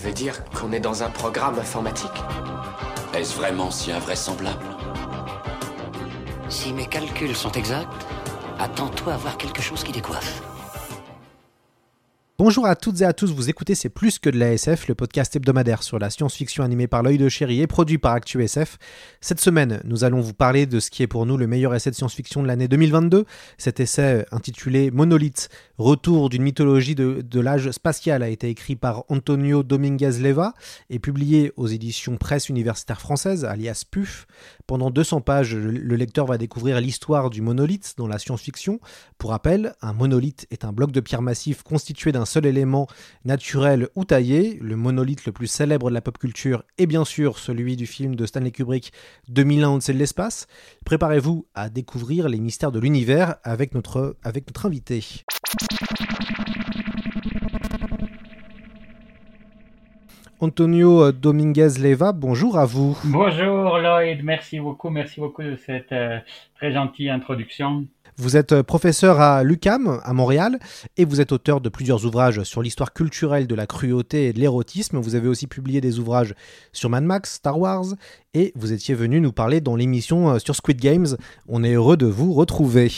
Tu veux dire qu'on est dans un programme informatique? Est-ce vraiment si invraisemblable? Si mes calculs sont exacts, attends-toi à voir quelque chose qui décoiffe. Bonjour à toutes et à tous, vous écoutez C'est plus que de la SF, le podcast hebdomadaire sur la science-fiction animé par l'œil de chéri et produit par ActuSF. Cette semaine, nous allons vous parler de ce qui est pour nous le meilleur essai de science-fiction de l'année 2022. Cet essai intitulé Monolith, retour d'une mythologie de, l'âge spatial a été écrit par Antonio Dominguez Leva et publié aux éditions Presse universitaire française, alias PUF. Pendant 200 pages, le lecteur va découvrir l'histoire du monolithe dans la science-fiction. Pour rappel, un monolithe est un bloc de pierre massif constitué d'un seul élément naturel ou taillé. Le monolithe le plus célèbre de la pop culture est bien sûr celui du film de Stanley Kubrick 2001 Odyssée de l'espace. Préparez-vous à découvrir les mystères de l'univers avec notre invité. Antonio Dominguez Leva, bonjour à vous. Bonjour Lloyd, merci beaucoup, merci beaucoup de cette euh, très gentille introduction. Vous êtes professeur à l'UCAM à Montréal et vous êtes auteur de plusieurs ouvrages sur l'histoire culturelle de la cruauté et de l'érotisme. Vous avez aussi publié des ouvrages sur Mad Max, Star Wars et vous étiez venu nous parler dans l'émission sur Squid Games. On est heureux de vous retrouver.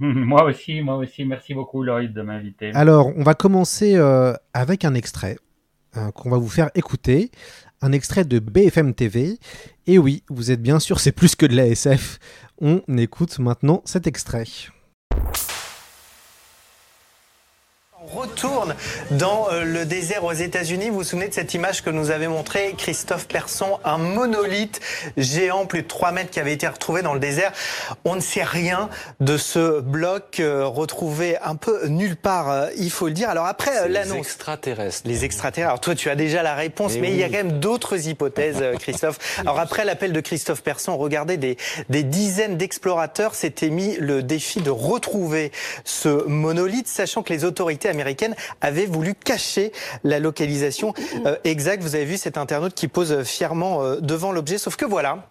Moi aussi, moi aussi. Merci beaucoup Lloyd de m'inviter. Alors, on va commencer euh, avec un extrait euh, qu'on va vous faire écouter. Un extrait de BFM TV. Et oui, vous êtes bien sûr, c'est plus que de la SF. On écoute maintenant cet extrait. On retourne dans euh, le désert aux États-Unis. Vous vous souvenez de cette image que nous avait montré Christophe Persson, un monolithe géant, plus de 3 mètres, qui avait été retrouvé dans le désert. On ne sait rien de ce bloc euh, retrouvé un peu nulle part, euh, il faut le dire. Alors après euh, Les l'annonce. extraterrestres. Les extraterrestres. Alors toi, tu as déjà la réponse, Eh mais il y a quand même d'autres hypothèses, Christophe. Alors après l'appel de Christophe Persson, regardez, des, des dizaines d'explorateurs s'étaient mis le défi de retrouver ce monolithe, sachant que les autorités américaines avaient voulu cacher la localisation euh, exacte. Vous avez vu cet internaute qui pose fièrement euh, devant l'objet, sauf que voilà,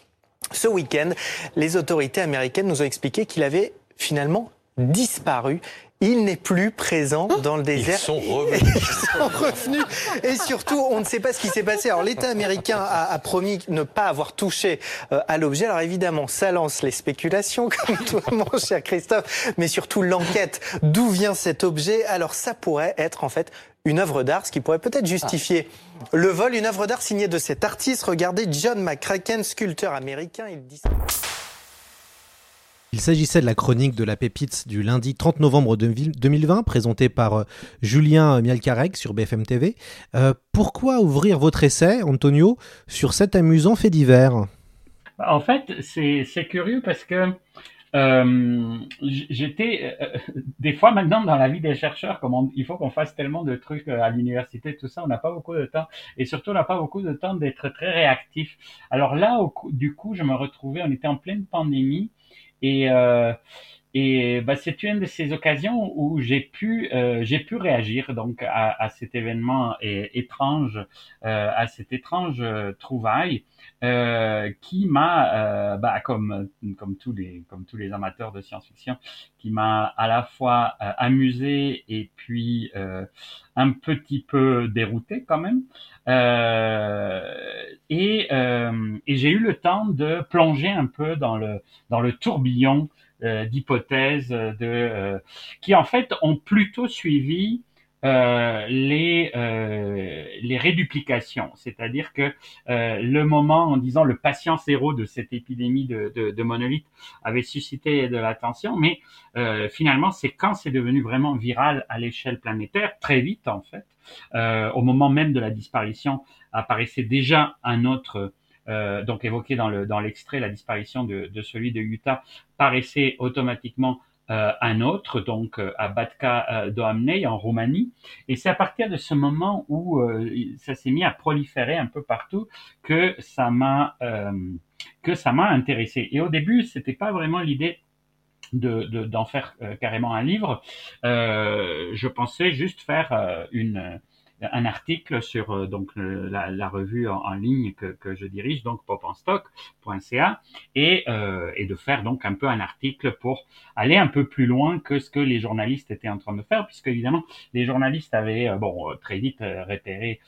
ce week-end, les autorités américaines nous ont expliqué qu'il avait finalement disparu. Il n'est plus présent dans le désert. Ils sont revenus. Ils sont revenus. Et surtout, on ne sait pas ce qui s'est passé. Alors, l'État américain a, a promis ne pas avoir touché euh, à l'objet. Alors, évidemment, ça lance les spéculations, comme toi, mon cher Christophe, mais surtout l'enquête. D'où vient cet objet? Alors, ça pourrait être, en fait, une œuvre d'art, ce qui pourrait peut-être justifier le vol. Une œuvre d'art signée de cet artiste. Regardez, John McCracken, sculpteur américain. Il dit Il s'agissait de la chronique de la pépite du lundi 30 novembre 2020, présentée par euh, Julien Mialcarec sur BFM TV. Euh, pourquoi ouvrir votre essai, Antonio, sur cet amusant fait divers? En fait, c'est curieux parce que euh, j'étais euh, des fois maintenant dans la vie des chercheurs, comme il faut qu'on fasse tellement de trucs euh, à l'université, tout ça, on n'a pas beaucoup de temps et surtout on n'a pas beaucoup de temps d'être très réactif. Alors là, du coup, je me retrouvais, on était en pleine pandémie et euh, et bah, c'est une de ces occasions où j'ai pu euh, j'ai pu réagir donc à, à cet événement étrange, euh, à cette étrange trouvaille euh, qui m'a, euh, bah, comme comme tous les comme tous les amateurs de science-fiction, qui m'a à la fois euh, amusé et puis euh, un petit peu dérouté quand même. Euh, et euh, et j'ai eu le temps de plonger un peu dans le dans le tourbillon d'hypothèses de qui en fait ont plutôt suivi euh, les euh, les réduplications, c'est-à-dire que euh, le moment en disant le patient zéro de cette épidémie de, de, de monolithe avait suscité de l'attention, mais euh, finalement c'est quand c'est devenu vraiment viral à l'échelle planétaire, très vite en fait, euh, au moment même de la disparition apparaissait déjà un autre euh, donc évoqué dans le dans l'extrait, la disparition de, de celui de Utah paraissait automatiquement un autre, donc à Batka Doamnei en Roumanie. Et c'est à partir de ce moment où ça s'est mis à proliférer un peu partout que ça m'a que ça m'a intéressé. Et au début, c'était pas vraiment l'idée de, d'en faire carrément un livre. je pensais juste faire une un article sur euh, donc la, la, revue en, ligne que, que, je dirige, donc popenstock.ca, et, euh, et de faire donc un peu un article pour aller un peu plus loin que ce que les journalistes étaient en train de faire, puisque évidemment les journalistes avaient euh, bon très vite repéré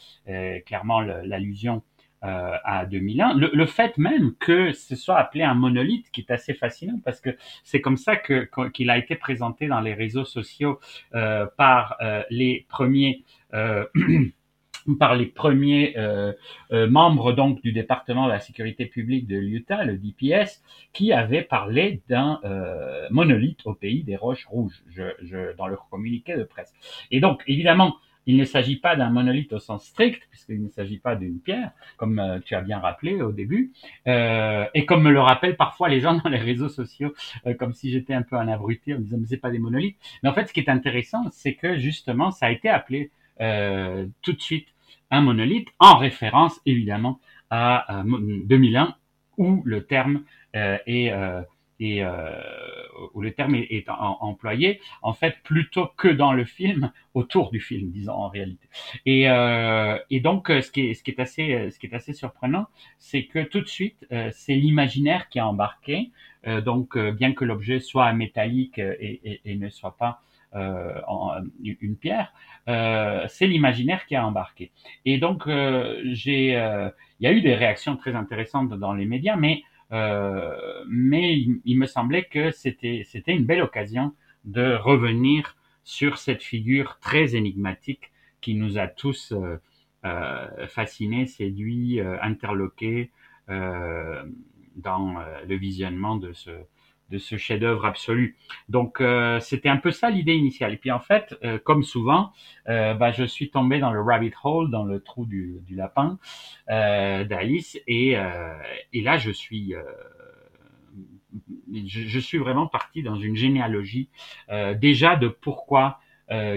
clairement l'allusion euh, à 2001. Le, le, fait même que ce soit appelé un monolithe, qui est assez fascinant, parce que c'est comme ça que qu'il a été présenté dans les réseaux sociaux euh, par euh, les premiers euh, par les premiers euh, euh, membres donc du département de la sécurité publique de l'Utah, le DPS, qui avaient parlé d'un euh, monolithe au pays des roches rouges, dans leur communiqué de presse. Et donc, évidemment, il ne s'agit pas d'un monolithe au sens strict, puisqu'il ne s'agit pas d'une pierre, comme euh, tu as bien rappelé au début, euh, et comme me le rappellent parfois les gens dans les réseaux sociaux, euh, comme si j'étais un peu un abruti en disant mais c'est pas des monolithes. Mais en fait, ce qui est intéressant, c'est que justement, ça a été appelé tout de suite un monolithe, en référence évidemment à 2001, où le terme est et euh, où le terme est, employé, en fait, plutôt que dans le film, autour du film, disons en réalité. Et, euh, et donc, euh, ce qui est, ce qui est assez, ce qui est assez surprenant, c'est que tout de suite, euh, c'est l'imaginaire qui est embarqué. Euh, donc, bien que l'objet soit métallique et, et, et, ne soit pas en, une pierre, c'est l'imaginaire qui a embarqué. Et donc, j'ai, il y a eu des réactions très intéressantes dans les médias, mais euh, mais il, me semblait que c'était c'était une belle occasion de revenir sur cette figure très énigmatique qui nous a tous euh, euh fascinés, séduits, euh, interloqués dans le visionnement de ce de ce chef-d'œuvre absolu. Donc euh, c'était un peu ça l'idée initiale. Et puis en fait, euh, comme souvent, euh, bah, je suis tombé dans le rabbit hole, dans le trou du, lapin d'Alice, et, et là je suis je, je, suis vraiment parti dans une généalogie déjà de pourquoi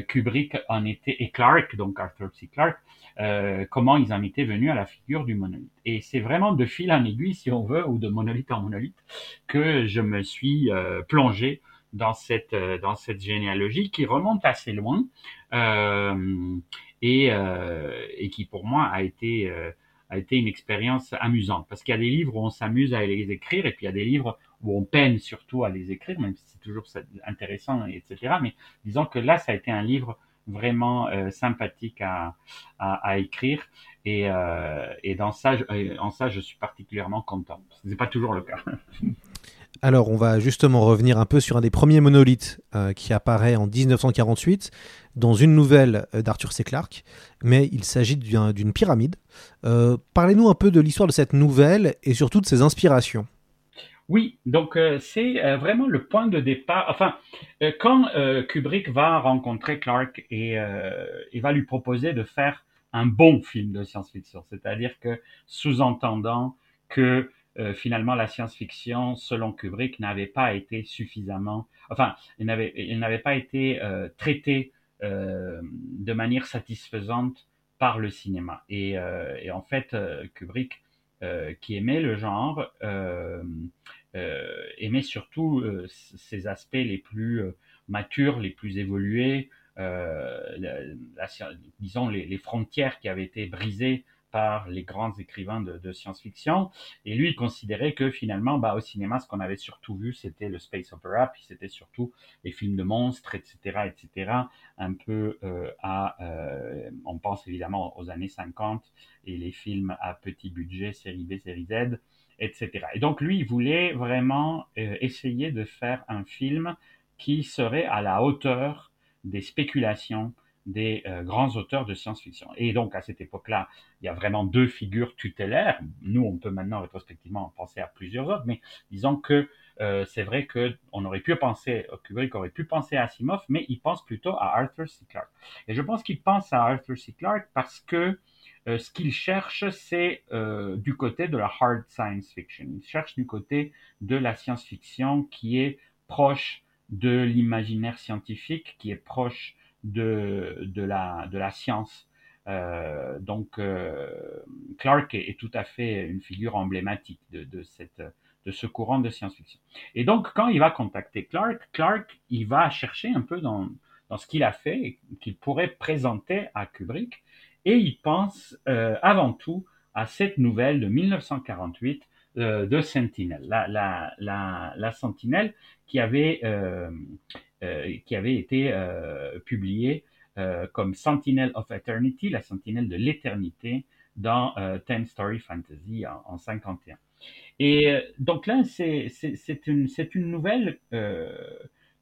Kubrick en était et Clark, donc Arthur C. Clark, euh, comment ils en étaient venus à la figure du monolithe. Et c'est vraiment de fil en aiguille, si on veut, ou de monolithe en monolithe, que je me suis euh, plongé dans cette euh, dans cette généalogie qui remonte assez loin et et qui pour moi a été a été une expérience amusante parce qu'il y a des livres où on s'amuse à les écrire et puis il y a des livres où on peine surtout à les écrire, même si c'est toujours intéressant, etc. Mais disons que là, ça a été un livre vraiment euh, sympathique à, à, écrire. Et, euh, et dans ça, je, en ça, je suis particulièrement content. Ce n'est pas toujours le cas. Alors, on va justement revenir un peu sur un des premiers monolithes euh, qui apparaît en 1948 dans une nouvelle euh, d'Arthur C. Clarke, mais il s'agit d'une pyramide. Euh, Parlez-nous un peu de l'histoire de cette nouvelle et surtout de ses inspirations. Oui, donc euh, c'est euh, vraiment le point de départ. Enfin, euh, quand Kubrick va rencontrer Clark et il va lui proposer de faire un bon film de science-fiction, c'est-à-dire que sous-entendant que finalement la science-fiction, selon Kubrick, n'avait pas été suffisamment, enfin, il n'avait, pas été traité de manière satisfaisante par le cinéma. Et, et en fait, Kubrick euh, qui aimait le genre, euh, euh, aimait surtout ses aspects les plus matures, les plus évolués, disons les, frontières qui avaient été brisées par les grands écrivains de, science-fiction. Et lui, considérait que finalement, bah, au cinéma, ce qu'on avait surtout vu, c'était le space opera, puis c'était surtout les films de monstres, etc., etc. Un peu euh, à, euh, on pense évidemment aux années 50 et les films à petit budget, série B, série Z, etc. Et donc lui, voulait vraiment euh, essayer de faire un film qui serait à la hauteur des spéculations des euh, grands auteurs de science-fiction. Et donc, à cette époque-là, il y a vraiment deux figures tutélaires. Nous, on peut maintenant rétrospectivement penser à plusieurs autres, mais disons que euh, c'est vrai que on aurait pu penser, Kubrick aurait pu penser à Asimov, mais il pense plutôt à Arthur C. Clarke. Et je pense qu'il pense à Arthur C. Clarke parce que euh, ce qu'il cherche, c'est du côté de la hard science fiction. Il cherche du côté de la science-fiction qui est proche de l'imaginaire scientifique qui est proche de, de, la, de la science. Euh, donc euh, Clark est, tout à fait une figure emblématique de, de, cette, de ce courant de science-fiction. Et donc quand il va contacter Clark, Clark il va chercher un peu dans, dans ce qu'il a fait, qu'il pourrait présenter à Kubrick, et il pense euh, avant tout à cette nouvelle de 1948 euh, de Sentinel, la, la, la, la, Sentinelle qui avait, euh, euh qui avait été publiée comme Sentinel of Eternity, la Sentinelle de l'éternité, dans Ten Story Fantasy en, en 51. Et donc là, c'est une, une nouvelle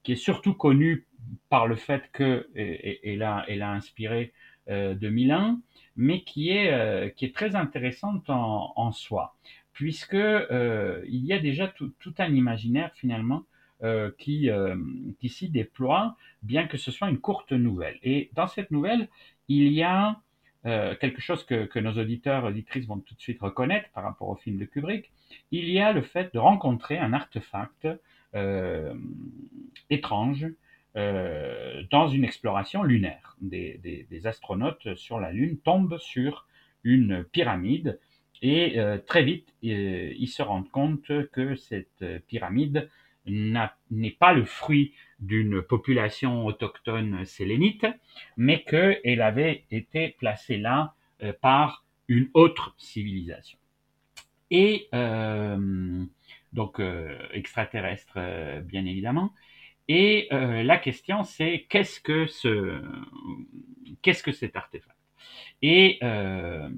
qui est surtout connue par le fait qu'elle a, elle a inspiré 2001, mais qui est, qui est très intéressante en soi, puisque euh, il y a déjà tout, un imaginaire finalement euh, qui, euh, qui s'y déploie, bien que ce soit une courte nouvelle. Et dans cette nouvelle, il y a quelque chose que, nos auditeurs, auditrices vont tout de suite reconnaître par rapport au film de Kubrick, il y a le fait de rencontrer un artefact étrange dans une exploration lunaire. Des, astronautes sur la Lune tombent sur une pyramide et euh, très vite euh, ils se rendent compte que cette pyramide n'est pas le fruit d'une population autochtone sélénite, mais qu'elle avait été placée là euh, par une autre civilisation. Et euh, donc extraterrestre, bien évidemment. Et euh, la question, c'est qu'est-ce que ce, qu'est-ce que cet artefact? Et euh,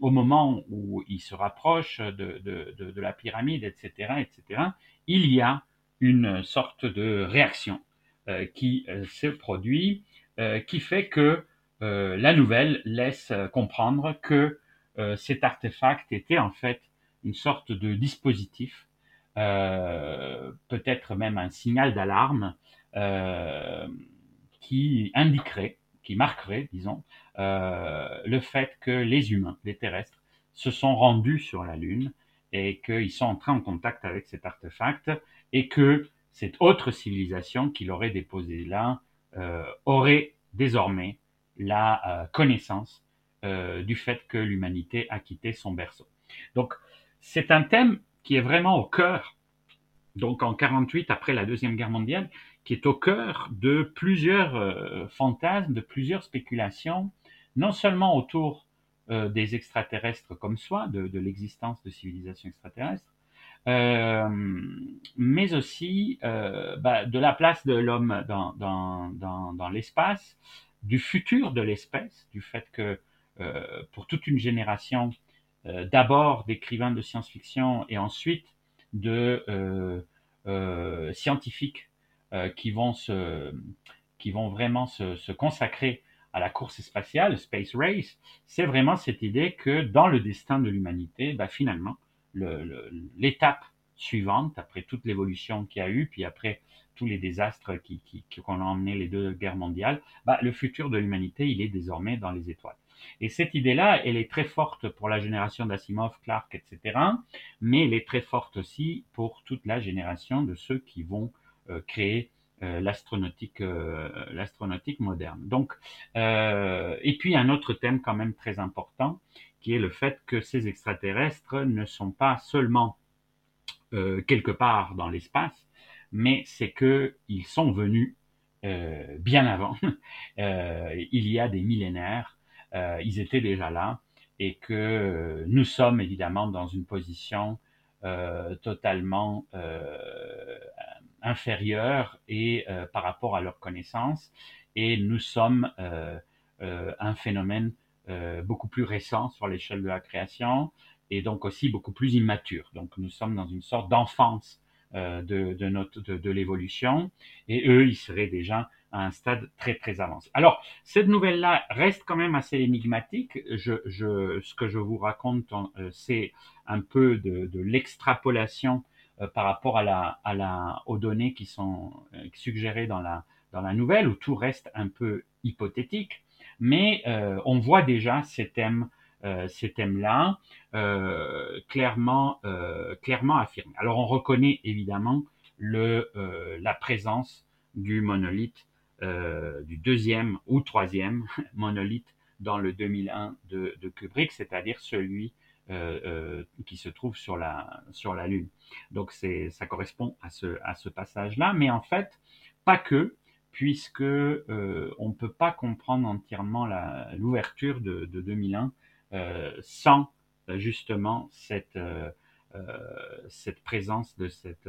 au moment où il se rapproche de, la pyramide, etc., etc., il y a une sorte de réaction euh, qui euh, se produit, euh, qui fait que la nouvelle laisse comprendre que cet artefact était en fait une sorte de dispositif peut-être même un signal d'alarme qui indiquerait, qui marquerait, disons, le fait que les humains, les terrestres, se sont rendus sur la Lune et qu'ils sont entrés en contact avec cet artefact et que cette autre civilisation qu'il aurait déposée là euh, aurait désormais la euh, connaissance euh, du fait que l'humanité a quitté son berceau. Donc, c'est un thème qui est vraiment au cœur, donc en 48, après la Deuxième Guerre mondiale, qui est au cœur de plusieurs euh, fantasmes, de plusieurs spéculations, non seulement autour euh, des extraterrestres comme soi, de, l'existence de civilisations extraterrestres, euh, mais aussi euh, bah, de la place de l'homme dans, dans, dans, l'espace, du futur de l'espèce, du fait que pour toute une génération, d'abord d'écrivains de science-fiction et ensuite de scientifiques qui vont se, qui vont vraiment se, se, consacrer à la course spatiale, space race, c'est vraiment cette idée que dans le destin de l'humanité, bah, finalement, l'étape suivante, après toute l'évolution qu'il y a eu, puis après tous les désastres qui, qui, qui ont emmené les deux guerres mondiales, bah, le futur de l'humanité, il est désormais dans les étoiles. Et cette idée-là, elle est très forte pour la génération d'Asimov, Clark, etc., mais elle est très forte aussi pour toute la génération de ceux qui vont euh, créer l'astronautique, euh, l'astronautique moderne. Donc, euh, et puis un autre thème quand même très important, qui est le fait que ces extraterrestres ne sont pas seulement euh, quelque part dans l'espace, mais c'est que ils sont venus euh, bien avant. il y a des millénaires euh, ils étaient déjà là et que euh, nous sommes évidemment dans une position euh, totalement inférieure et par rapport à leurs connaissances et nous sommes un phénomène beaucoup plus récent sur l'échelle de la création et donc aussi beaucoup plus immature. Donc nous sommes dans une sorte d'enfance euh, de, de, l'évolution et eux, ils seraient déjà à un stade très très avancé. Alors, cette nouvelle-là reste quand même assez énigmatique. Je, ce que je vous raconte, euh, c'est un peu de, l'extrapolation euh, par rapport à la, à la, aux données qui sont euh, suggérées dans la, dans la nouvelle, où tout reste un peu hypothétique. Mais euh, on voit déjà ces thèmes, euh, ces thèmes-là clairement, clairement affirmés. Alors, on reconnaît évidemment la présence du monolithe, du deuxième ou troisième monolithe dans le 2001 de, de Kubrick, c'est-à-dire celui euh, euh, qui se trouve sur la, sur la Lune. Donc ça correspond à ce, à ce passage-là, mais en fait, pas que, puisque euh, on ne peut pas comprendre entièrement l'ouverture de, de 2001 euh, sans justement cette, cette présence de cette,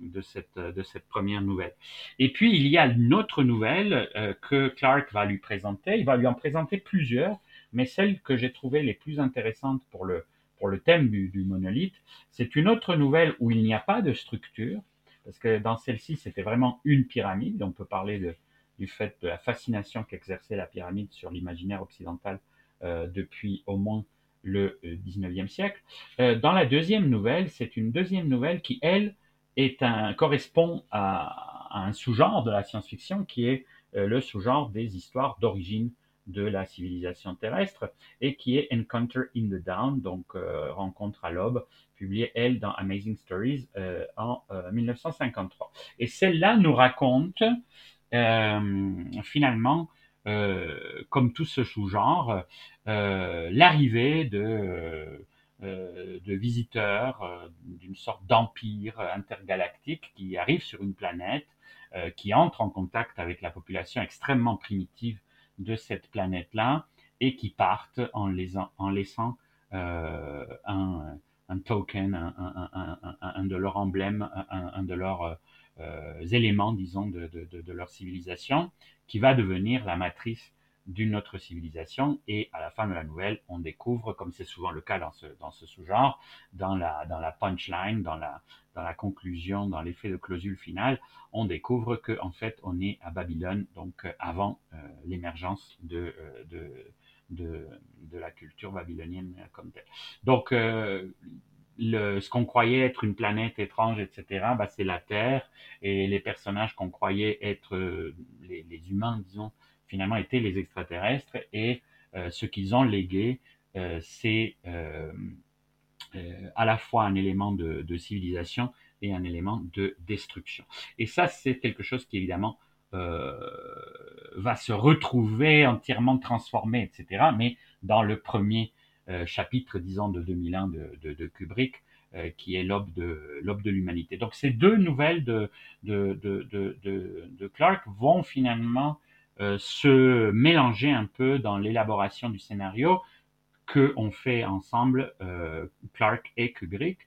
de, cette, de cette première nouvelle. Et puis il y a une autre nouvelle que Clark va lui présenter, il va lui en présenter plusieurs, mais celles que j'ai trouvées les plus intéressantes pour le, pour le thème du, monolithe, c'est une autre nouvelle où il n'y a pas de structure, parce que dans celle-ci, c'était vraiment une pyramide. On peut parler du fait de la fascination qu'exerçait la pyramide sur l'imaginaire occidental euh, depuis au moins le 19e euh, siècle. Euh, dans la deuxième nouvelle, c'est une deuxième nouvelle qui, elle, est un, correspond à, un sous-genre de la science-fiction qui est le sous-genre des histoires d'origine de la civilisation terrestre et qui est Encounter in the Down, donc euh, Rencontre à l'aube, publiée elle dans Amazing Stories euh, en euh, 1953. Et celle-là nous raconte euh, finalement, euh, comme tout ce sous-genre, l'arrivée de de visiteurs d'une sorte d'empire intergalactique qui arrive sur une planète, qui entre en contact avec la population extrêmement primitive de cette planète-là et qui partent en, les, en laissant euh, un, token, un, de leurs emblèmes, un, de leurs euh, éléments, disons, de, leur civilisation, qui va devenir la matrice d'une autre civilisation. Et à la fin de la nouvelle, on découvre, comme c'est souvent le cas dans ce, dans ce sous-genre, dans la, dans la punchline, dans la, dans la conclusion, dans l'effet de clausule finale, on découvre que en fait, on est à Babylone, donc euh, avant euh, l'émergence de, euh, de, de, de, la culture babylonienne comme telle. Donc, le, ce qu'on croyait être une planète étrange, etc., bah, c'est la Terre, et les personnages qu'on croyait être les humains, disons, finalement étaient les extraterrestres et euh, ce qu'ils ont légué, euh, c'est euh, à la fois un élément de, civilisation et un élément de destruction. Et ça, c'est quelque chose qui évidemment va se retrouver entièrement transformé, etc. Mais dans le premier chapitre, disons, de 2001 de, de, de Kubrick, qui est l'aube de l'humanité. Donc ces deux nouvelles de de, de, de, de, Clark vont finalement se mélanger un peu dans l'élaboration du scénario que on fait ensemble euh, Clark et Kubrick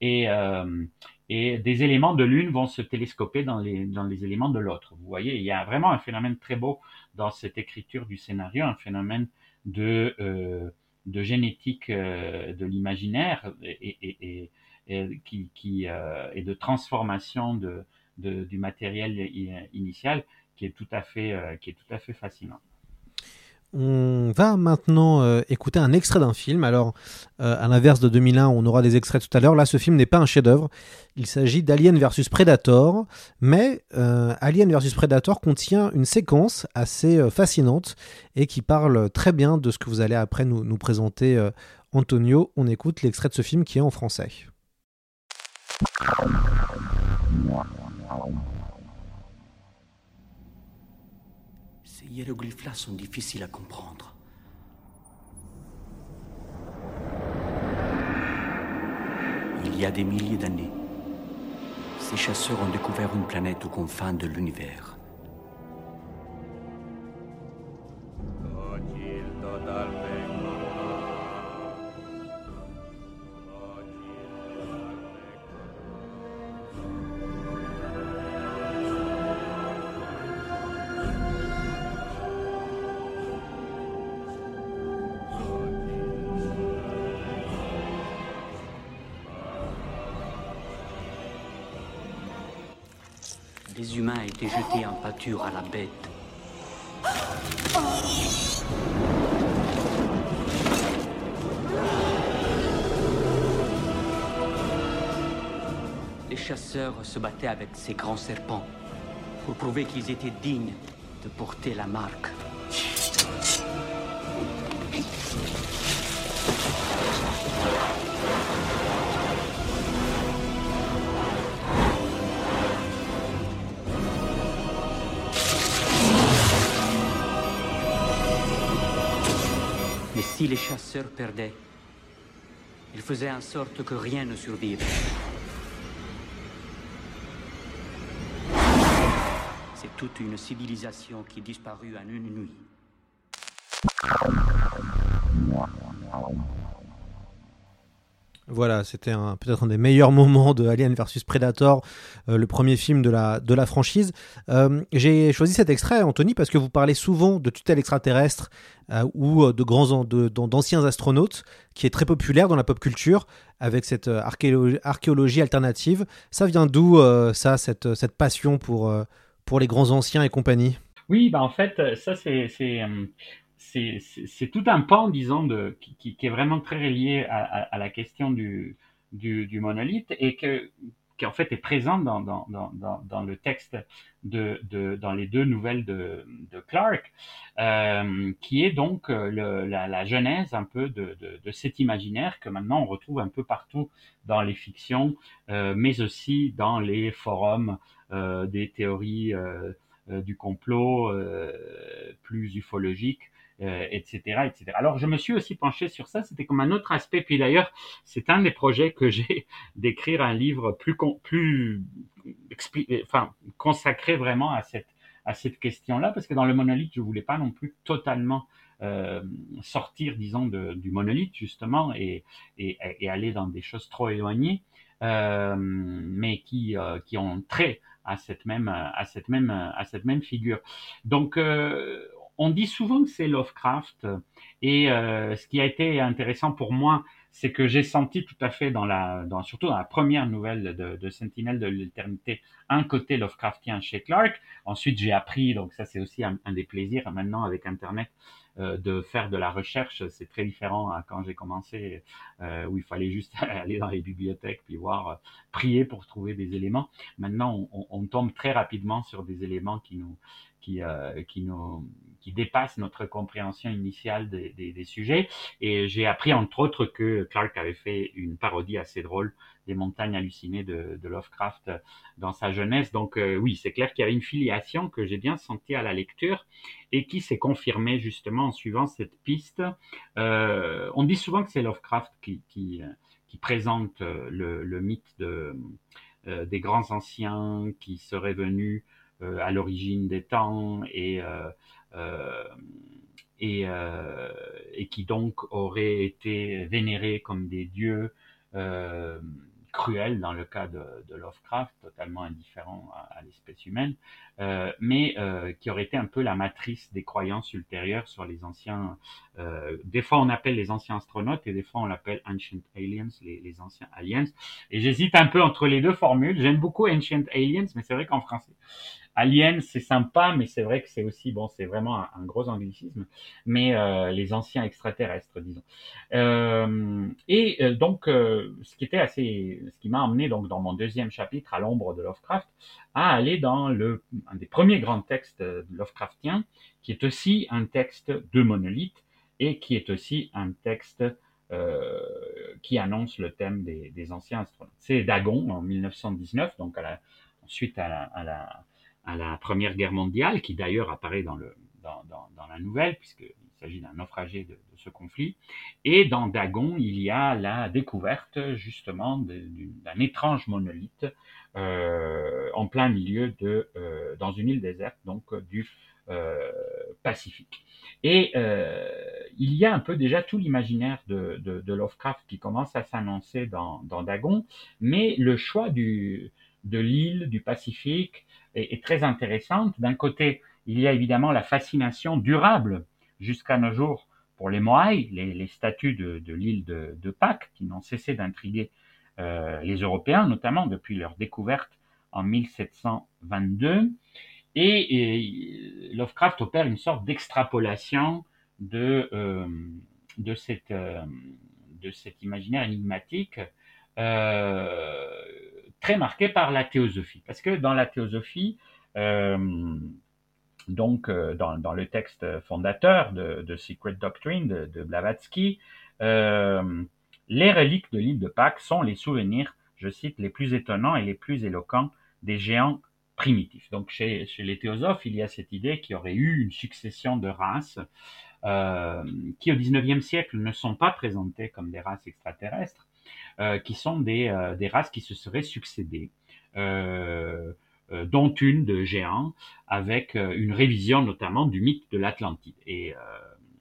et euh, et des éléments de l'une vont se télescoper dans les dans les éléments de l'autre. Vous voyez, il y a vraiment un phénomène très beau dans cette écriture du scénario, un phénomène de euh, de génétique euh, de l'imaginaire et, et, qui, euh, et de transformation de, de, du matériel initial qui est tout à fait, euh, qui est tout à fait fascinant. On va maintenant euh, écouter un extrait d'un film. Alors, euh, à l'inverse de 2001, on aura des extraits tout à l'heure. Là, ce film n'est pas un chef-d'œuvre. Il s'agit d'Alien versus Predator, mais Alien versus Predator contient une séquence assez fascinante et qui parle très bien de ce que vous allez après nous, nous présenter, Antonio. On écoute l'extrait de ce film qui est en français. Hiéroglyphes-là sont difficiles à comprendre. Il y a des milliers d'années, ces chasseurs ont découvert une planète aux confins de l'univers. Les chasseurs se battaient avec ces grands serpents pour prouver qu'ils étaient dignes de porter la marque. Si les chasseurs perdaient, ils faisaient en sorte que rien ne survive. C'est toute une civilisation qui disparut en une nuit. Voilà, c'était peut-être un des meilleurs moments de Alien vs Predator, euh, le premier film de la, de la franchise. Euh, j'ai choisi cet extrait, Anthony, parce que vous parlez souvent de tutelle extraterrestre euh, ou de grands d'anciens astronautes, qui est très populaire dans la pop culture, avec cette archéologie, alternative. Ça vient d'où, ça, cette, cette passion pour, pour les grands anciens et compagnie? Oui, bah en fait, ça c'est c'est tout un pan, disons, qui, est vraiment très relié à, la question du, monolithe et qui en fait est présent dans, le texte de, dans les deux nouvelles de, Clark, euh, qui est donc euh, la, genèse un peu de, cet imaginaire que maintenant on retrouve un peu partout dans les fictions, euh, mais aussi dans les forums des théories du complot plus ufologiques euh, etc. Alors, je me suis aussi penché sur ça. C'était comme un autre aspect. Puis d'ailleurs, c'est un des projets que j'ai d'écrire un livre plus, plus, enfin, consacré vraiment à cette, à cette question-là, parce que dans le monolithe, je voulais pas non plus totalement euh, sortir, disons, de, du monolithe justement et, et, et, aller dans des choses trop éloignées, euh, mais qui, euh, qui ont trait à cette même, à cette même, à cette même figure. Donc, euh, on dit souvent que c'est Lovecraft, et euh, ce qui a été intéressant pour moi, c'est que j'ai senti tout à fait dans la, surtout dans la première nouvelle de, de Sentinelle de l'éternité, un côté Lovecraftien chez Clark. Ensuite, j'ai appris, donc ça c'est aussi un, des plaisirs maintenant avec Internet, euh, de faire de la recherche. C'est très différent à quand j'ai commencé, euh, où il fallait juste aller dans les bibliothèques puis voir, prier pour trouver des éléments. Maintenant, on, tombe très rapidement sur des éléments qui nous, qui, euh, qui, nous, qui dépasse notre compréhension initiale des, des, sujets. Et j'ai appris entre autres que Clark avait fait une parodie assez drôle des montagnes hallucinées de, Lovecraft dans sa jeunesse. Donc euh, oui, c'est clair qu'il y avait une filiation que j'ai bien sentie à la lecture et qui s'est confirmée justement en suivant cette piste. Euh, on dit souvent que c'est Lovecraft qui, qui, qui présente le, le mythe de, des grands anciens qui seraient venus à l'origine des temps et euh, euh, et, et qui donc auraient été vénérés comme des dieux cruel dans le cas de, Lovecraft, totalement indifférent à, l'espèce humaine, euh, mais euh, qui aurait été un peu la matrice des croyances ultérieures sur les anciens. Euh, des fois, on appelle les anciens astronautes et des fois, on l'appelle Ancient Aliens, les, anciens aliens. Et j'hésite un peu entre les deux formules. J'aime beaucoup Ancient Aliens, mais c'est vrai qu'en français, Aliens, c'est sympa, mais c'est vrai que c'est aussi, bon, c'est vraiment un, gros anglicisme, mais euh, les anciens extraterrestres, disons. Euh, et euh, donc, ce qui était assez, ce qui m'a emmené donc dans mon deuxième chapitre, à l'ombre de Lovecraft, à aller dans le, un des premiers grands textes Lovecraftiens, qui est aussi un texte de monolithe et qui est aussi un texte qui annonce le thème des, anciens astronautes. C'est Dagon en 1919, donc à la, à la à la Première Guerre mondiale, qui d'ailleurs apparaît dans, le, dans, dans, dans la nouvelle, puisqu'il s'agit d'un naufragé de, de, ce conflit. Et dans Dagon, il y a la découverte justement d'un étrange monolithe euh, en plein milieu de, euh, dans une île déserte, donc du euh, Pacifique. Et euh, il y a un peu déjà tout l'imaginaire de, de, de, Lovecraft qui commence à s'annoncer dans, dans Dagon, mais le choix du, de l'île, du Pacifique, est, très intéressante. D'un côté, il y a évidemment la fascination durable jusqu'à nos jours pour les Moai, les, statues de, l'île de, Pâques, qui n'ont cessé d'intriguer euh, les Européens, notamment depuis leur découverte en 1722. Et, et Lovecraft opère une sorte d'extrapolation de, euh, de, euh, de cet imaginaire énigmatique euh, très marqué par la théosophie. Parce que dans la théosophie, euh, donc euh, dans, le texte fondateur de, Secret Doctrine de, Blavatsky, euh, les reliques de l'île de Pâques sont les souvenirs, je cite, les plus étonnants et les plus éloquents des géants primitifs. Donc chez, chez les théosophes, il y a cette idée qu'il y aurait eu une succession de races qui au XIXe siècle ne sont pas présentées comme des races extraterrestres, qui sont des, des races qui se seraient succédées. dont une de géants, avec une révision notamment du mythe de l'Atlantide. Et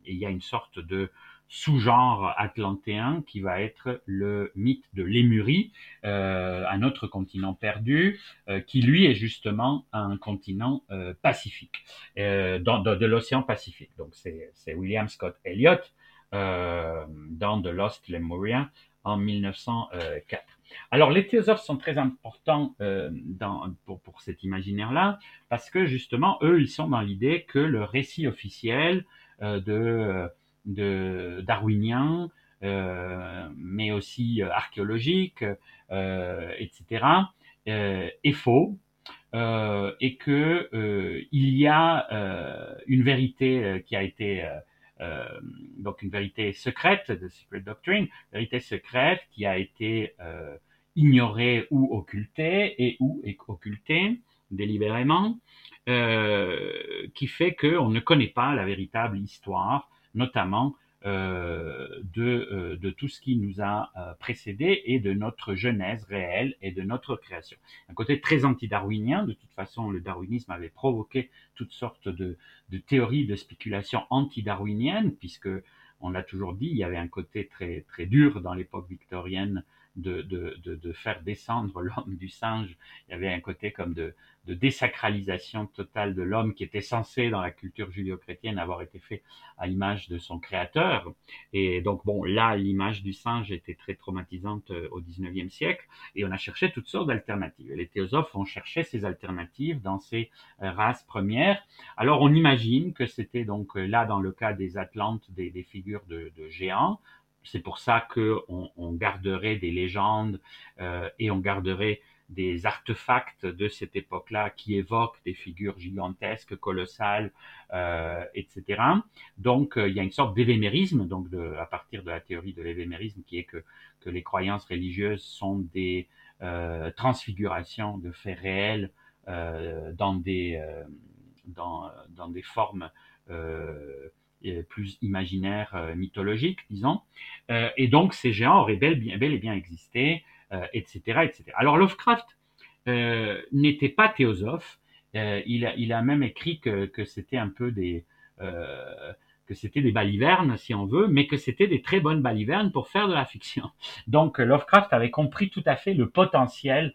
il y a une sorte de sous-genre atlantéen qui va être le mythe de Lémurie, euh, un autre continent perdu, euh, qui lui est justement un continent euh, pacifique, euh, dans, de, l'océan Pacifique. Donc c'est William Scott Elliott euh, dans The Lost Lemuria en 1904. Alors les théosophes sont très importants euh, pour, pour cet imaginaire-là, parce que justement, eux, ils sont dans l'idée que le récit officiel de de darwinien, euh, mais aussi euh, archéologique, euh, etc., est faux. et que il y a une vérité qui a été donc une vérité secrète de Secret Doctrine, vérité secrète qui a été ignorée ou occultée et ou occultée délibérément, qui fait qu'on ne connaît pas la véritable histoire notamment euh, de, euh, de tout ce qui nous a euh, précédé et de notre genèse réelle et de notre création. Un côté très anti-darwinien, de toute façon le darwinisme avait provoqué toutes sortes de, de théories de spéculation anti-darwiniennes, puisque on l'a toujours dit, il y avait un côté très, très dur dans l'époque victorienne de, de, de, faire descendre l'homme du singe. Il y avait un côté comme de, de désacralisation totale de l'homme qui était censé dans la culture judéo-chrétienne avoir été fait à l'image de son créateur. Et donc bon, là, l'image du singe était très traumatisante euh, au 19e siècle et on a cherché toutes sortes d'alternatives. Les théosophes ont cherché ces alternatives dans ces euh, races premières. Alors on imagine que c'était donc euh, là dans le cas des Atlantes des, figures de géants, c'est pour ça qu'on on garderait des légendes euh, et on garderait des artefacts de cette époque-là qui évoquent des figures gigantesques, colossales, euh, etc. Donc euh, il y a une sorte d'évémérisme, donc de, à partir de la théorie de l'évémérisme, qui est que, que les croyances religieuses sont des euh, transfigurations de faits réels euh, dans des euh, dans, dans des formes plus imaginaire, euh, mythologique, disons. Euh, et donc ces géants auraient bel, et bien existé, etc., euh, etc. Alors Lovecraft n'était pas théosophe. il, a, il a même écrit que, que c'était un peu des que c'était des balivernes, si on veut, mais que c'était des très bonnes balivernes pour faire de la fiction. Donc Lovecraft avait compris tout à fait le potentiel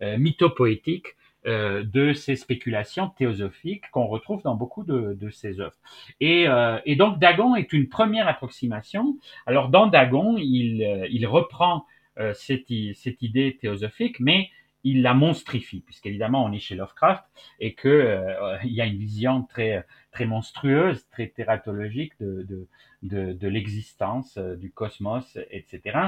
euh, mythopoétique euh, de ces spéculations théosophiques qu'on retrouve dans beaucoup de, de ses œuvres. Et, euh, et, donc Dagon est une première approximation. Alors dans Dagon, il, euh, il reprend euh, cette, idée théosophique, mais il la monstrifie, puisqu'évidemment on est chez Lovecraft et que euh, il y a une vision très très monstrueuse, très tératologique de, de, de, de l'existence, du cosmos, etc.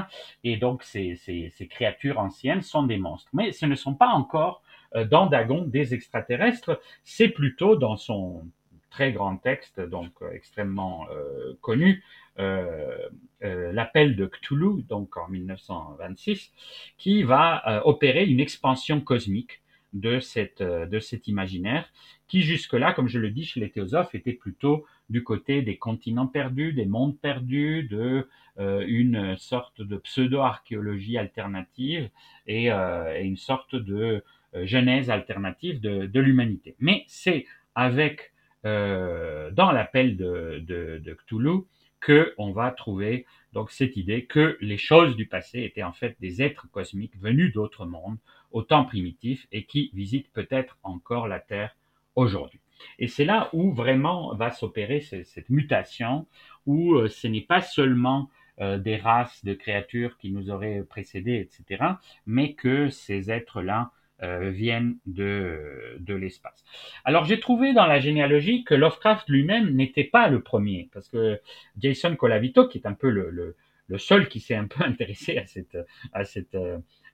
Et donc ces, ces, ces créatures anciennes sont des monstres. Mais ce ne sont pas encore euh, dans Dagon des extraterrestres, c'est plutôt dans son très grand texte, donc euh, extrêmement euh, connu, euh, euh, l'appel de Cthulhu, donc en 1926, qui va opérer une expansion cosmique de, cette, de cet imaginaire, qui jusque-là, comme je le dis chez les théosophes, était plutôt du côté des continents perdus, des mondes perdus, de euh, une sorte de pseudo-archéologie alternative et, et, une sorte de euh, genèse alternative de, de l'humanité. Mais c'est avec euh, dans l'appel de, de, de Cthulhu que on va trouver donc cette idée que les choses du passé étaient en fait des êtres cosmiques venus d'autres mondes, au temps primitif, et qui visitent peut-être encore la Terre aujourd'hui. Et c'est là où vraiment va s'opérer cette mutation, où euh, ce n'est pas seulement euh, des races de créatures qui nous auraient précédés, etc., mais que ces êtres-là euh, viennent de, de l'espace. Alors j'ai trouvé dans la généalogie que Lovecraft lui-même n'était pas le premier, parce que Jason Colavito, qui est un peu le, le, le seul qui s'est un peu intéressé à cette, à cette,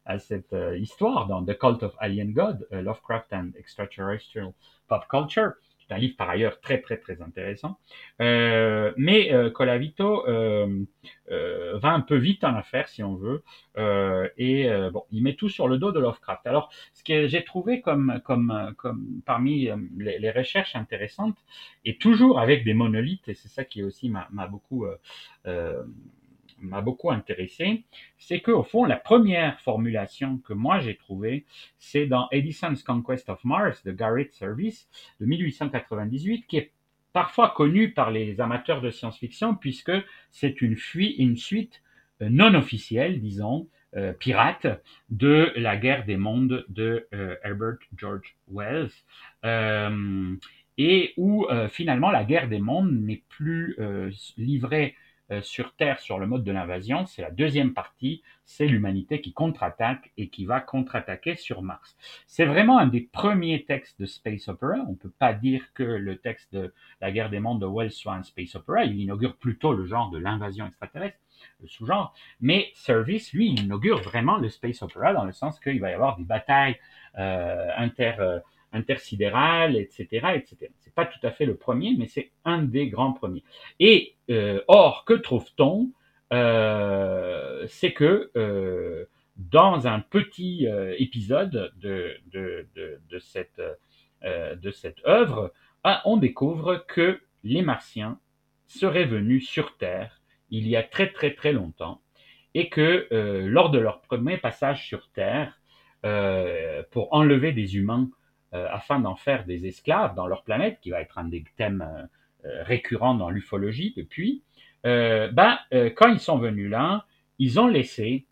à cette euh, histoire dans The Cult of Alien God, uh, Lovecraft and Extraterrestrial Pop Culture, c'est un livre par ailleurs très très très intéressant. Euh, mais euh, Colavito euh, euh, va un peu vite en affaire si on veut, euh, et bon, il met tout sur le dos de Lovecraft. Alors, ce que j'ai trouvé comme comme comme parmi les, les recherches intéressantes, et toujours avec des monolithes, et c'est ça qui aussi m'a beaucoup m'a beaucoup intéressé, c'est que au fond, la première formulation que moi j'ai trouvée, c'est dans Edison's Conquest of Mars de Garrett Service de 1898, qui est parfois connu par les amateurs de science-fiction, puisque c'est une, une suite euh, non officielle, disons, euh, pirate, de la guerre des mondes de euh, Herbert George Wells, et où finalement la guerre des mondes n'est plus livrée euh, sur Terre sur le mode de l'invasion, c'est la deuxième partie, c'est l'humanité qui contre-attaque et qui va contre-attaquer sur Mars. C'est vraiment un des premiers textes de space opera. On peut pas dire que le texte de la guerre des mondes de Wells soit un space opera. Il inaugure plutôt le genre de l'invasion extraterrestre, le sous-genre. Mais Service, lui, inaugure vraiment le space opera dans le sens qu'il va y avoir des batailles euh, inter intersidérales, etc., etc. C'est pas tout à fait le premier, mais c'est un des grands premiers. Et euh, or, que trouve-t-on? Euh, C'est que euh, dans un petit épisode de, de, de, de cette, de cette œuvre, ah, on découvre que les Martiens seraient venus sur Terre il y a très très très longtemps et que lors de leur premier passage sur Terre, pour enlever des humains afin d'en faire des esclaves dans leur planète, qui va être un des thèmes euh, euh, récurrents dans l'ufologie depuis, euh, ben, euh, quand ils sont venus là, ils ont laissé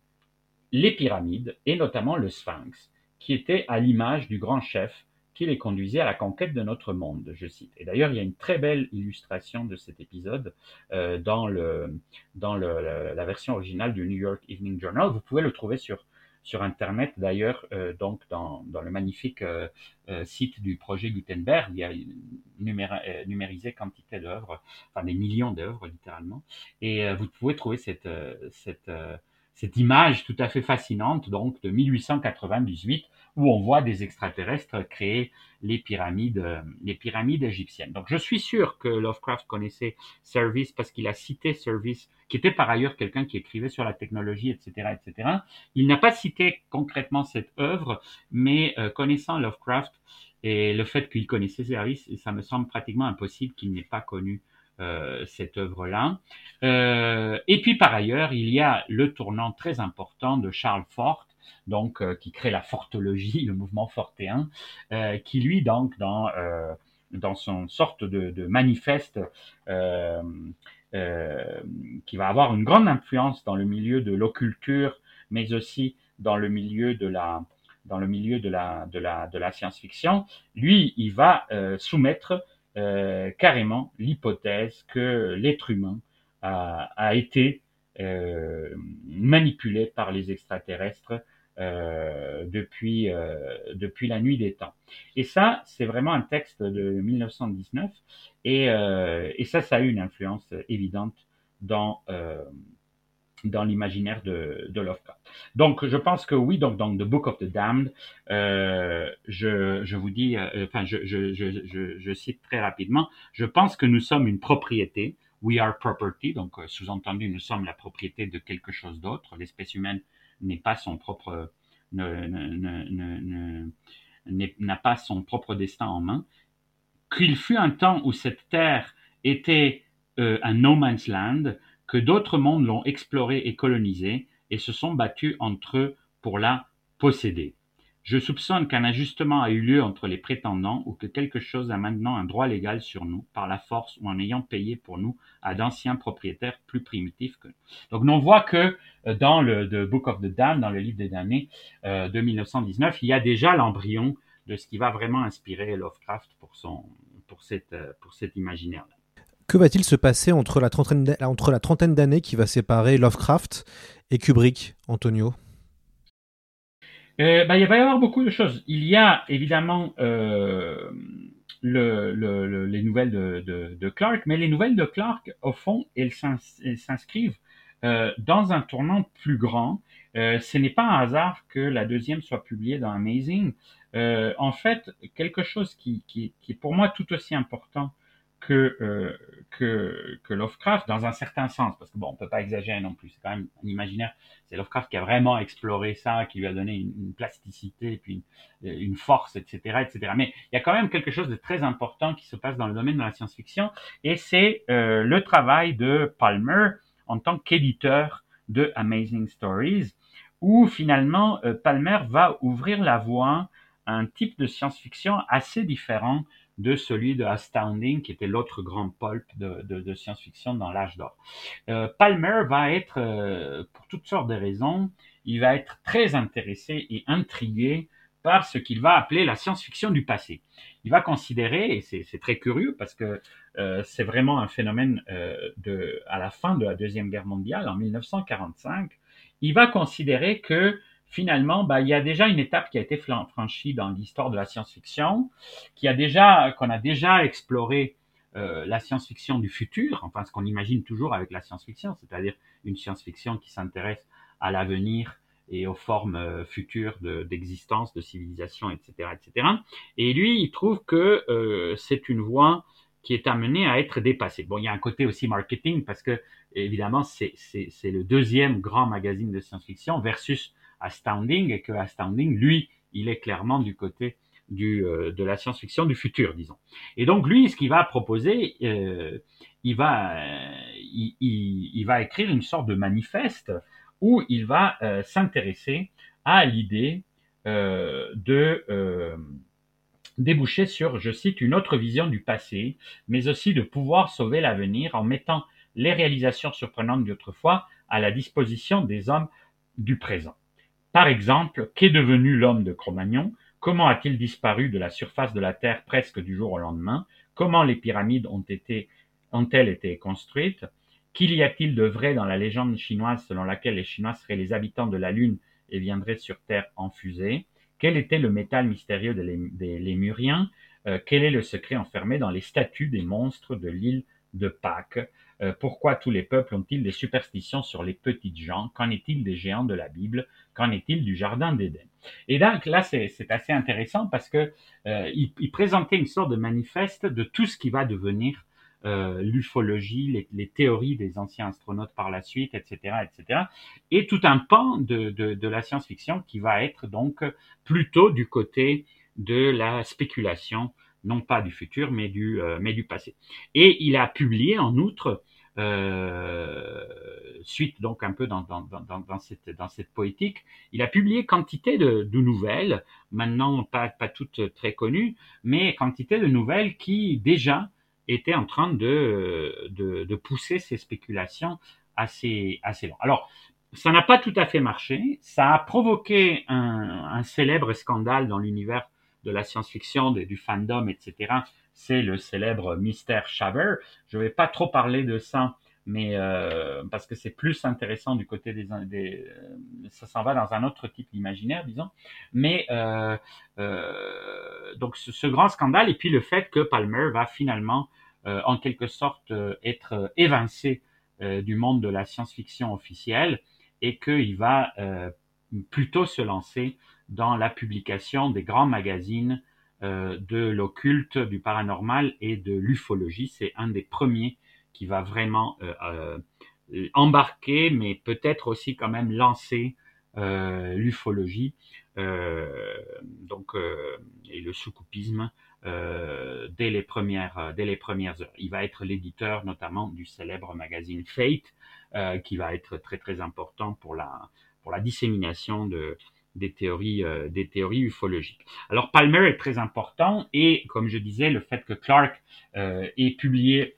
les pyramides et notamment le Sphinx, qui était à l'image du grand chef qui les conduisait à la conquête de notre monde, je cite. Et d'ailleurs, il y a une très belle illustration de cet épisode euh, dans, le, dans la version originale du New York Evening Journal. Vous pouvez le trouver sur sur Internet d'ailleurs, euh, donc dans, le magnifique euh, euh, site du projet Gutenberg, il y a numérisé quantité d'œuvres, enfin des millions d'œuvres littéralement, et vous pouvez trouver cette, cette image tout à fait fascinante donc de 1898 où on voit des extraterrestres créer les pyramides, euh, les pyramides égyptiennes. Donc je suis sûr que Lovecraft connaissait Service parce qu'il a cité Service, qui était par ailleurs quelqu'un qui écrivait sur la technologie, etc., etc. Il n'a pas cité concrètement cette œuvre, mais euh, connaissant Lovecraft et le fait qu'il connaissait Service, ça me semble pratiquement impossible qu'il n'ait pas connu cette œuvre-là. Euh, et puis par ailleurs, il y a le tournant très important de Charles Fort, donc euh, qui crée la fortologie, le mouvement fortéen, euh, qui lui donc dans euh, dans son sorte de, de manifeste euh, euh, qui va avoir une grande influence dans le milieu de l'occulture, mais aussi dans le milieu de la dans le milieu de la de la de la science-fiction, lui, il va euh, soumettre euh, carrément l'hypothèse que l'être humain a, été euh, manipulé par les extraterrestres euh, depuis depuis la nuit des temps. Et ça, c'est vraiment un texte de 1919, et, et ça, ça a eu une influence évidente dans dans l'imaginaire de, Lovecraft. Donc, je pense que oui, donc dans The Book of the Damned, euh, je, je vous dis, euh, enfin, je, je, je, cite très rapidement, je pense que nous sommes une propriété, we are property, donc euh, sous-entendu, nous sommes la propriété de quelque chose d'autre. L'espèce humaine n'est pas son propre, ne, ne, ne, n'a pas son propre destin en main. Qu'il fut un temps où cette terre était un no man's land, que d'autres mondes l'ont exploré et colonisé et se sont battus entre eux pour la posséder. Je soupçonne qu'un ajustement a eu lieu entre les prétendants ou que quelque chose a maintenant un droit légal sur nous par la force ou en ayant payé pour nous à d'anciens propriétaires plus primitifs que nous. Donc on voit que euh, dans le Book of the Damned, dans le livre des damnés euh, de 1919, il y a déjà l'embryon de ce qui va vraiment inspirer Lovecraft pour son pour cette euh, pour cet imaginaire. Que va-t-il se passer entre la trentaine d'années qui va séparer Lovecraft et Kubrick, Antonio? Euh, bah, il va y avoir beaucoup de choses. Il y a évidemment euh, le, le, le- les nouvelles de, Clark, mais les nouvelles de Clark, au fond, elles s'ins- elles s'inscrivent euh, dans un tournant plus grand. Ce n'est pas un hasard que la deuxième soit publiée dans Amazing. en fait, quelque chose qui, est pour moi tout aussi important que, euh, que, que Lovecraft, dans un certain sens, parce que bon, on peut pas exagérer non plus, c'est quand même un imaginaire, c'est Lovecraft qui a vraiment exploré ça, qui lui a donné une, plasticité, puis une, une, force, etc., etc. Mais il y a quand même quelque chose de très important qui se passe dans le domaine de la science-fiction, et c'est euh, le travail de Palmer en tant qu'éditeur de Amazing Stories, où finalement euh, Palmer va ouvrir la voie à un type de science-fiction assez différent de celui de Astounding, qui était l'autre grand pulp de, de, de science-fiction dans l'âge d'or. Euh, Palmer va être, euh, pour toutes sortes de raisons, il va être très intéressé et intrigué par ce qu'il va appeler la science-fiction du passé. Il va considérer, et c'est très curieux parce que euh, c'est vraiment un phénomène euh, de, à la fin de la Deuxième Guerre mondiale, en 1945, il va considérer que finalement, bah, il y a déjà une étape qui a été franchie dans l'histoire de la science-fiction, qui a déjà, qu'on a déjà exploré euh, la science-fiction du futur, enfin ce qu'on imagine toujours avec la science-fiction, c'est-à-dire une science-fiction qui s'intéresse à l'avenir et aux formes euh, futures d'existence, de, de, civilisation, etc., etc. Et lui, il trouve que euh, c'est une voie qui est amenée à être dépassée. Bon, il y a un côté aussi marketing parce que évidemment c'est le deuxième grand magazine de science-fiction versus Astounding et que Astounding, lui, il est clairement du côté du, euh, de la science-fiction du futur, disons. Et donc lui, ce qu'il va proposer, euh, il va, euh, il, va écrire une sorte de manifeste où il va s'intéresser à l'idée de déboucher sur, je cite, une autre vision du passé, mais aussi de pouvoir sauver l'avenir en mettant les réalisations surprenantes d'autrefois à la disposition des hommes du présent. Par exemple, qu'est devenu l'homme de Cro-Magnon? Comment a-t-il disparu de la surface de la Terre presque du jour au lendemain? Comment les pyramides ont-elles été construites? Qu'il y a-t-il de vrai dans la légende chinoise selon laquelle les Chinois seraient les habitants de la Lune et viendraient sur Terre en fusée? Quel était le métal mystérieux des, des Lémuriens? Euh, Quel est le secret enfermé dans les statues des monstres de l'île de Pâques? Euh, pourquoi tous les peuples ont-ils des superstitions sur les petites gens? Qu'en est-il des géants de la Bible? Qu'en est-il du jardin d'Éden? Et donc là, c'est assez intéressant parce que euh, il, il, présentait une sorte de manifeste de tout ce qui va devenir euh, l'ufologie, les, les, théories des anciens astronautes par la suite, etc., etc., et tout un pan de, de, de la science-fiction qui va être donc plutôt du côté de la spéculation non pas du futur, mais du, euh, mais du passé. Et il a publié en outre, euh, suite donc un peu dans, dans, dans, cette, dans cette poétique, il a publié quantité de, nouvelles, maintenant pas, pas toutes très connues, mais quantité de nouvelles qui déjà étaient en train de, de, de pousser ces spéculations assez, assez loin. Alors, ça n'a pas tout à fait marché, ça a provoqué un, un célèbre scandale dans l'univers de la science-fiction, du fandom, etc., c'est le célèbre mystère Shaver. Je ne vais pas trop parler de ça, mais euh, parce que c'est plus intéressant du côté des, euh, ça s'en va dans un autre type d'imaginaire, disons. Mais euh, donc ce, grand scandale et puis le fait que Palmer va finalement, en quelque sorte, être évincé du monde de la science-fiction officielle et qu'il va plutôt se lancer dans la publication des grands magazines euh, de l'occulte, du paranormal et de l'ufologie. C'est un des premiers qui va vraiment euh, euh, embarquer, mais peut-être aussi quand même lancer euh, l'ufologie euh, donc et le soucoupisme dès les premières dès les premières heures. Il va être l'éditeur notamment du célèbre magazine Fate, qui va être très très important pour la pour la dissémination de des théories, euh, des théories ufologiques. Alors Palmer est très important et comme je disais, le fait que Clark euh, ait publié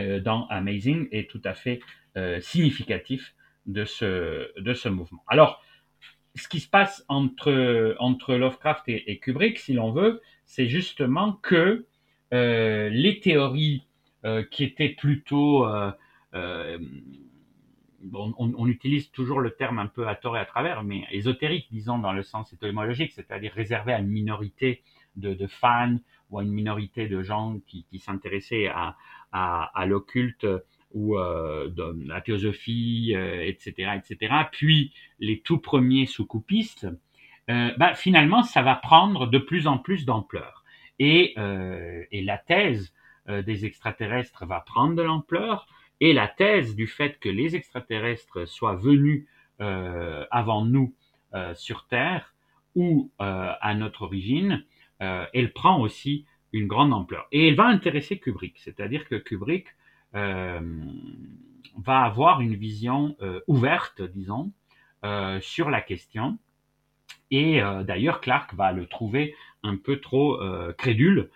euh, dans Amazing est tout à fait euh, significatif de ce, de ce mouvement. Alors, ce qui se passe entre, entre Lovecraft et, Kubrick, si l'on veut, c'est justement que les théories qui étaient plutôt on, utilise toujours le terme un peu à tort et à travers, mais ésotérique, disons, dans le sens étymologique, c'est-à-dire réservé à une minorité de, fans ou à une minorité de gens qui, s'intéressaient à, l'occulte ou euh, de la théosophie, euh, etc., etc. Puis les tout premiers soucoupistes, bah, finalement, ça va prendre de plus en plus d'ampleur. Et, et la thèse des extraterrestres va prendre de l'ampleur, et la thèse du fait que les extraterrestres soient venus avant nous sur Terre ou à notre origine, elle prend aussi une grande ampleur. Et elle va intéresser Kubrick, c'est-à-dire que Kubrick euh, va avoir une vision euh, ouverte, disons, euh, sur la question. Et d'ailleurs, Clark va le trouver un peu trop crédule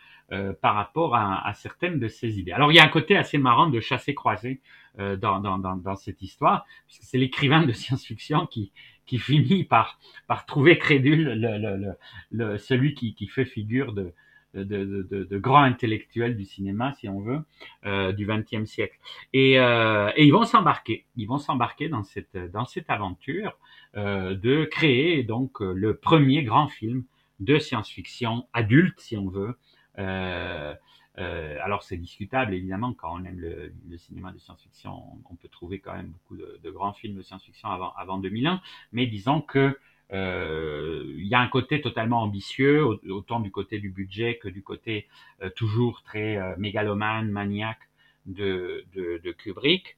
par rapport à, certaines de ses idées. Alors il y a un côté assez marrant de chasser croisé dans, dans, cette histoire, puisque c'est l'écrivain de science-fiction qui, qui finit par, par trouver crédule le, le, celui qui, qui fait figure de, de, de, de, intellectuels du cinéma, si on veut, euh, du XXe siècle. Et, euh, et, ils vont s'embarquer, ils vont s'embarquer dans cette dans cette aventure euh, de créer donc le premier grand film de science-fiction adulte, si on veut. Euh, euh, alors c'est discutable évidemment quand on aime le, le cinéma de science-fiction, on, peut trouver quand même beaucoup de, de grands films de science-fiction avant avant 2001, mais disons que euh, il y a un côté totalement ambitieux, autant du côté du budget que du côté euh, toujours très euh, mégalomane, maniaque de, de, de Kubrick.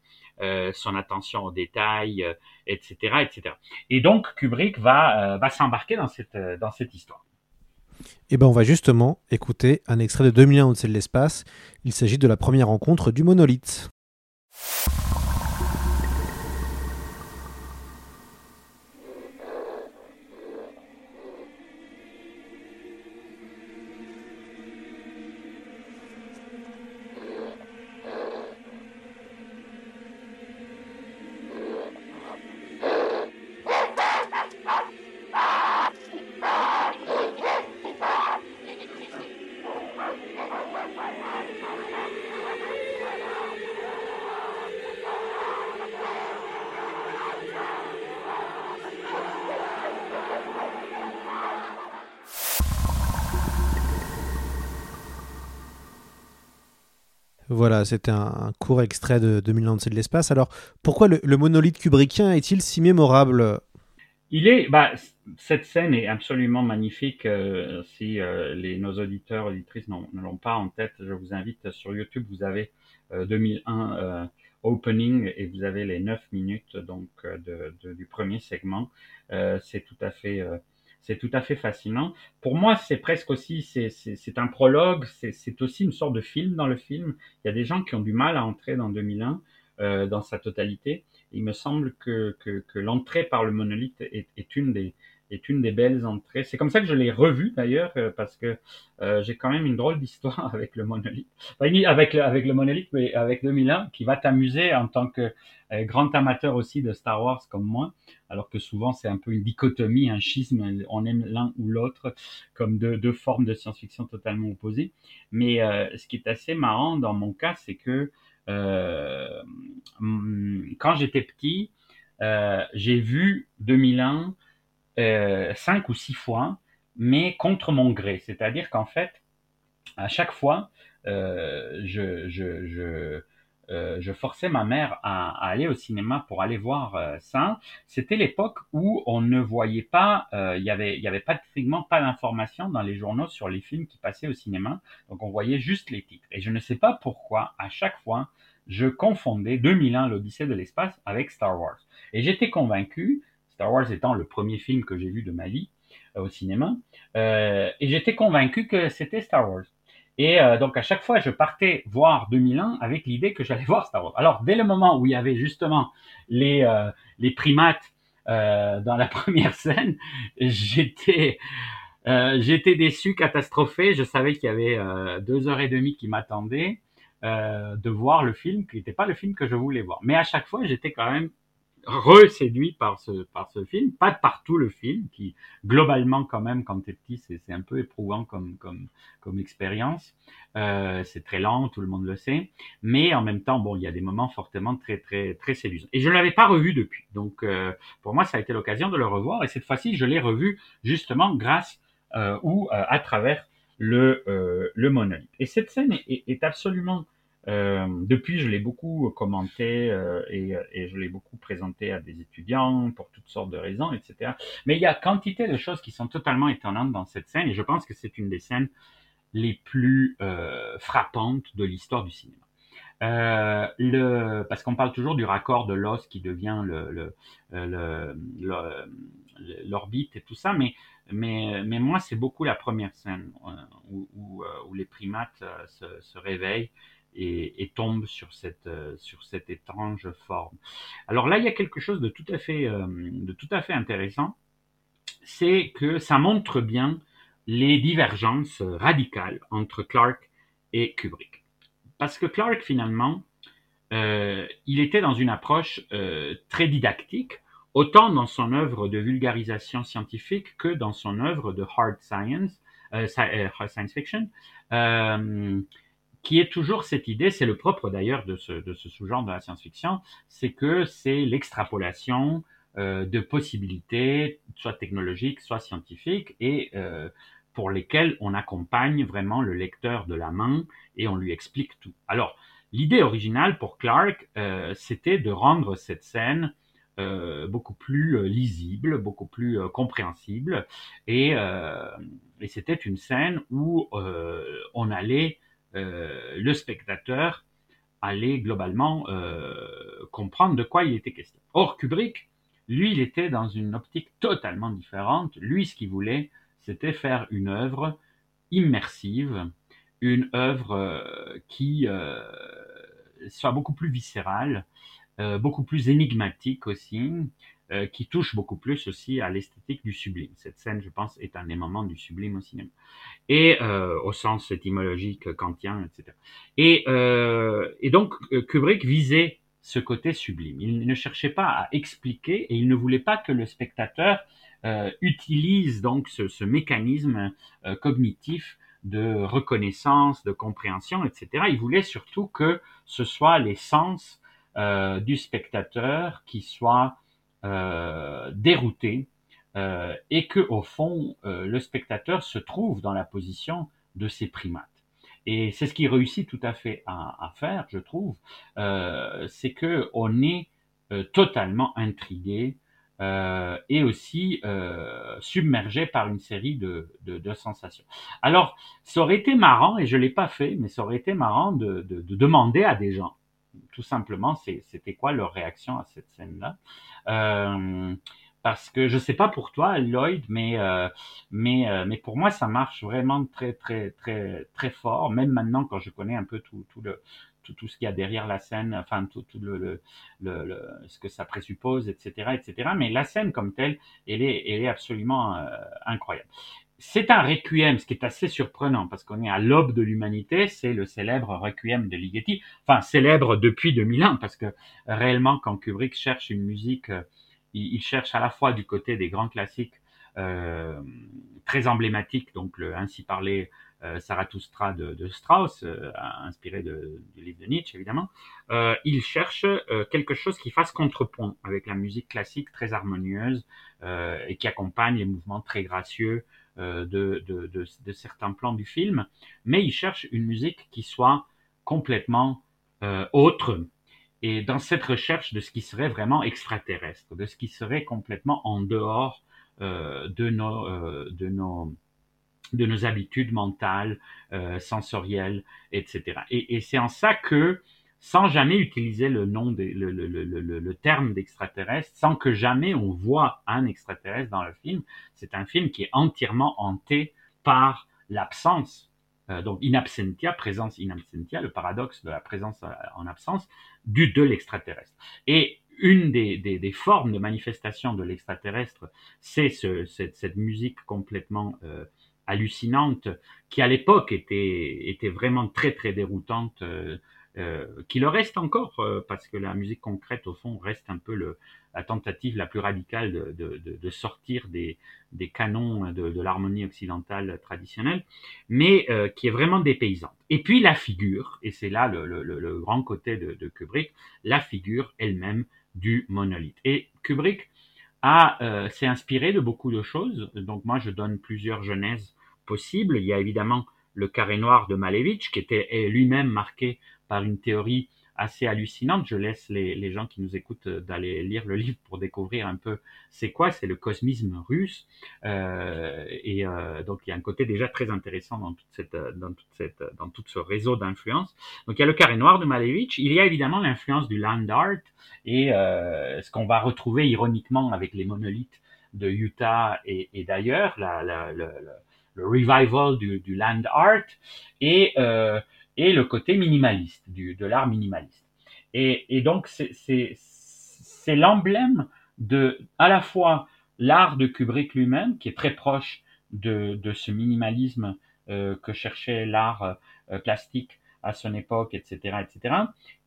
son attention aux détails, etc., etc. Et donc Kubrick va, va s'embarquer dans cette, dans cette histoire. Et eh ben on va justement écouter un extrait de 2001 au-dessus de l'espace. Il s'agit de la première rencontre du monolithe. Voilà, c'était un, court extrait de 2000 ans de l'espace. Alors, pourquoi le, monolithe kubrickien est-il si mémorable? Il est, bah, cette scène est absolument magnifique. Euh, si euh, nos auditeurs, auditrices ne l'ont pas en tête, je vous invite sur YouTube, vous avez 2001 euh, opening et vous avez les 9 minutes donc de, du premier segment. c'est tout à fait c'est tout à fait fascinant. Pour moi, c'est presque aussi, c'est un prologue, c'est aussi une sorte de film dans le film. Il y a des gens qui ont du mal à entrer dans 2001 euh, dans sa totalité. Il me semble que, que, que l'entrée par le monolithe est, est une des, est une des belles entrées. C'est comme ça que je l'ai revu d'ailleurs, euh, parce que euh, j'ai quand même une drôle d'histoire avec le monolithe. avec le, avec le monolithe, mais avec 2001, qui va t'amuser en tant que euh, grand amateur aussi de Star Wars comme moi, alors que souvent c'est un peu une dichotomie, un schisme, on aime l'un ou l'autre comme deux, deux formes de science-fiction totalement opposées. Mais ce qui est assez marrant dans mon cas, c'est que quand j'étais petit, j'ai vu 2001 euh, cinq ou six fois, mais contre mon gré. C'est-à-dire qu'en fait, à chaque fois, euh, euh, je, forçais ma mère à, aller au cinéma pour aller voir ça. C'était l'époque où on ne voyait pas, il y avait, il y avait pratiquement pas d'informations dans les journaux sur les films qui passaient au cinéma, donc on voyait juste les titres. Et je ne sais pas pourquoi, à chaque fois, je confondais 2001, l'Odyssée de l'espace, avec Star Wars. Et j'étais convaincu Star Wars étant le premier film que j'ai vu de ma vie euh, au cinéma, euh, et j'étais convaincu que c'était Star Wars. Et euh, donc à chaque fois, je partais voir 2001 avec l'idée que j'allais voir Star Wars. Alors dès le moment où il y avait justement les les primates dans la première scène, j'étais j'étais déçu, catastrophé. Je savais qu'il y avait deux heures et demie qui m'attendaient de voir le film, qui n'était pas le film que je voulais voir. Mais à chaque fois, j'étais quand même reséduit par ce par ce film, pas partout le film qui globalement quand même quand t'es petit c'est c'est un peu éprouvant comme comme comme expérience. Euh, c'est très lent, tout le monde le sait, mais en même temps bon il y a des moments fortement très très très séduisants. Et je ne l'avais pas revu depuis, donc euh, pour moi ça a été l'occasion de le revoir et cette fois-ci je l'ai revu justement grâce euh, ou euh, à travers le euh, le monolithe. Et cette scène est, est absolument Euh, depuis, je l'ai beaucoup commenté euh, et, et, je l'ai beaucoup présenté à des étudiants pour toutes sortes de raisons, etc. Mais il y a quantité de choses qui sont totalement étonnantes dans cette scène et je pense que c'est une des scènes les plus euh, frappantes de l'histoire du cinéma. Euh, parce qu'on parle toujours du raccord de l'os qui devient l'orbite et tout ça, mais, moi, c'est beaucoup la première scène où, les primates se réveillent et, tombe sur cette, euh, sur cette étrange forme. Alors là, il y a quelque chose de tout à fait, euh, de tout à fait intéressant, c'est que ça montre bien les divergences radicales entre Clark et Kubrick. Parce que Clark, finalement, euh, il était dans une approche très didactique, autant dans son œuvre de vulgarisation scientifique que dans son œuvre de hard science, science fiction. Euh, qui est toujours cette idée, c'est le propre d'ailleurs de ce, de ce sous-genre de la science-fiction, c'est que c'est l'extrapolation euh, de possibilités, soit technologiques, soit scientifiques, et euh, pour lesquelles on accompagne vraiment le lecteur de la main et on lui explique tout. Alors, l'idée originale pour Clark, euh, c'était de rendre cette scène euh, beaucoup plus euh, lisible, beaucoup plus euh, compréhensible, et, et c'était une scène où on allait euh, le spectateur allait globalement euh, comprendre de quoi il était question. Or, Kubrick, lui, il était dans une optique totalement différente. Lui, ce qu'il voulait, c'était faire une œuvre immersive, une œuvre euh, qui euh, soit beaucoup plus viscérale, euh, beaucoup plus énigmatique aussi, euh, qui touche beaucoup plus aussi à l'esthétique du sublime. Cette scène, je pense, est un des moments du sublime au cinéma. Et euh, au sens étymologique kantien, etc. Et, euh, donc, Kubrick visait ce côté sublime. Il ne cherchait pas à expliquer et il ne voulait pas que le spectateur euh, utilise donc ce, ce mécanisme euh, cognitif de reconnaissance, de compréhension, etc. Il voulait surtout que ce soit les sens euh, du spectateur qui soient euh, dérouté euh, et que au fond euh, le spectateur se trouve dans la position de ces primates. Et c'est ce qu'il réussit tout à fait à, à faire, je trouve, euh, c'est que on est euh, totalement intrigué et aussi submergé par une série de, de, de, sensations. Alors, ça aurait été marrant, et je l'ai pas fait, mais ça aurait été marrant de, de demander à des gens, tout simplement, c'était quoi leur réaction à cette scène-là? Euh, parce que je sais pas pour toi, Lloyd, mais euh, mais euh, mais pour moi, ça marche vraiment très très très très fort. Même maintenant, quand je connais un peu tout tout le tout, tout ce qu'il y a derrière la scène, enfin tout, tout le, le, le, ce que ça présuppose, etc., etc. Mais la scène comme telle, elle est elle est absolument euh, incroyable. C'est un requiem, ce qui est assez surprenant parce qu'on est à l'aube de l'humanité. C'est le célèbre requiem de Ligeti, enfin célèbre depuis 2000 ans parce que réellement, quand Kubrick cherche une musique euh, il, cherche à la fois du côté des grands classiques euh, très emblématiques, donc le Ainsi parlé euh, Zarathustra de, de Strauss, euh, inspiré de, du livre de Nietzsche évidemment, euh, il cherche euh, quelque chose qui fasse contrepoint avec la musique classique très harmonieuse et qui accompagne les mouvements très gracieux de, de, de, de, certains plans du film, mais il cherche une musique qui soit complètement autre, et dans cette recherche de ce qui serait vraiment extraterrestre, de ce qui serait complètement en dehors euh, de nos euh, de nos de nos habitudes mentales, euh, sensorielles, etc. Et, et c'est en ça que, sans jamais utiliser le nom, des, le, le, le, le, terme d'extraterrestre, sans que jamais on voit un extraterrestre dans le film, c'est un film qui est entièrement hanté par l'absence euh, donc in absentia, présence in absentia, le paradoxe de la présence en absence du de l'extraterrestre. Et une des, des, des, formes de manifestation de l'extraterrestre, c'est ce, cette, cette, musique complètement euh, hallucinante qui à l'époque était, était vraiment très très déroutante, euh, euh, qui le reste encore euh, parce que la musique concrète au fond reste un peu le, la tentative la plus radicale de, de, de, sortir des, des canons de, de l'harmonie occidentale traditionnelle, mais euh, qui est vraiment dépaysante. Et puis la figure, et c'est là le, le, le, grand côté de, de Kubrick, la figure elle-même du monolithe. Et Kubrick a euh, s'est inspiré de beaucoup de choses. Donc moi je donne plusieurs genèses possibles. Il y a évidemment le carré noir de Malevich, qui était lui-même marqué par une théorie assez hallucinante. Je laisse les, les gens qui nous écoutent euh, d'aller lire le livre pour découvrir un peu c'est quoi, c'est le cosmisme russe. Euh, et euh, donc il y a un côté déjà très intéressant dans toute cette, euh, dans toute cette, dans tout ce réseau d'influence. Donc il y a le carré noir de Malevich. Il y a évidemment l'influence du land art et euh, ce qu'on va retrouver ironiquement avec les monolithes de Utah et, et d'ailleurs, la, la, le, le, revival du, du land art et euh, et le côté minimaliste, du, de l'art minimaliste. Et, et donc, c'est l'emblème de, à la fois, l'art de Kubrick lui-même, qui est très proche de, de ce minimalisme euh, que cherchait l'art euh, plastique à son époque, etc., etc.,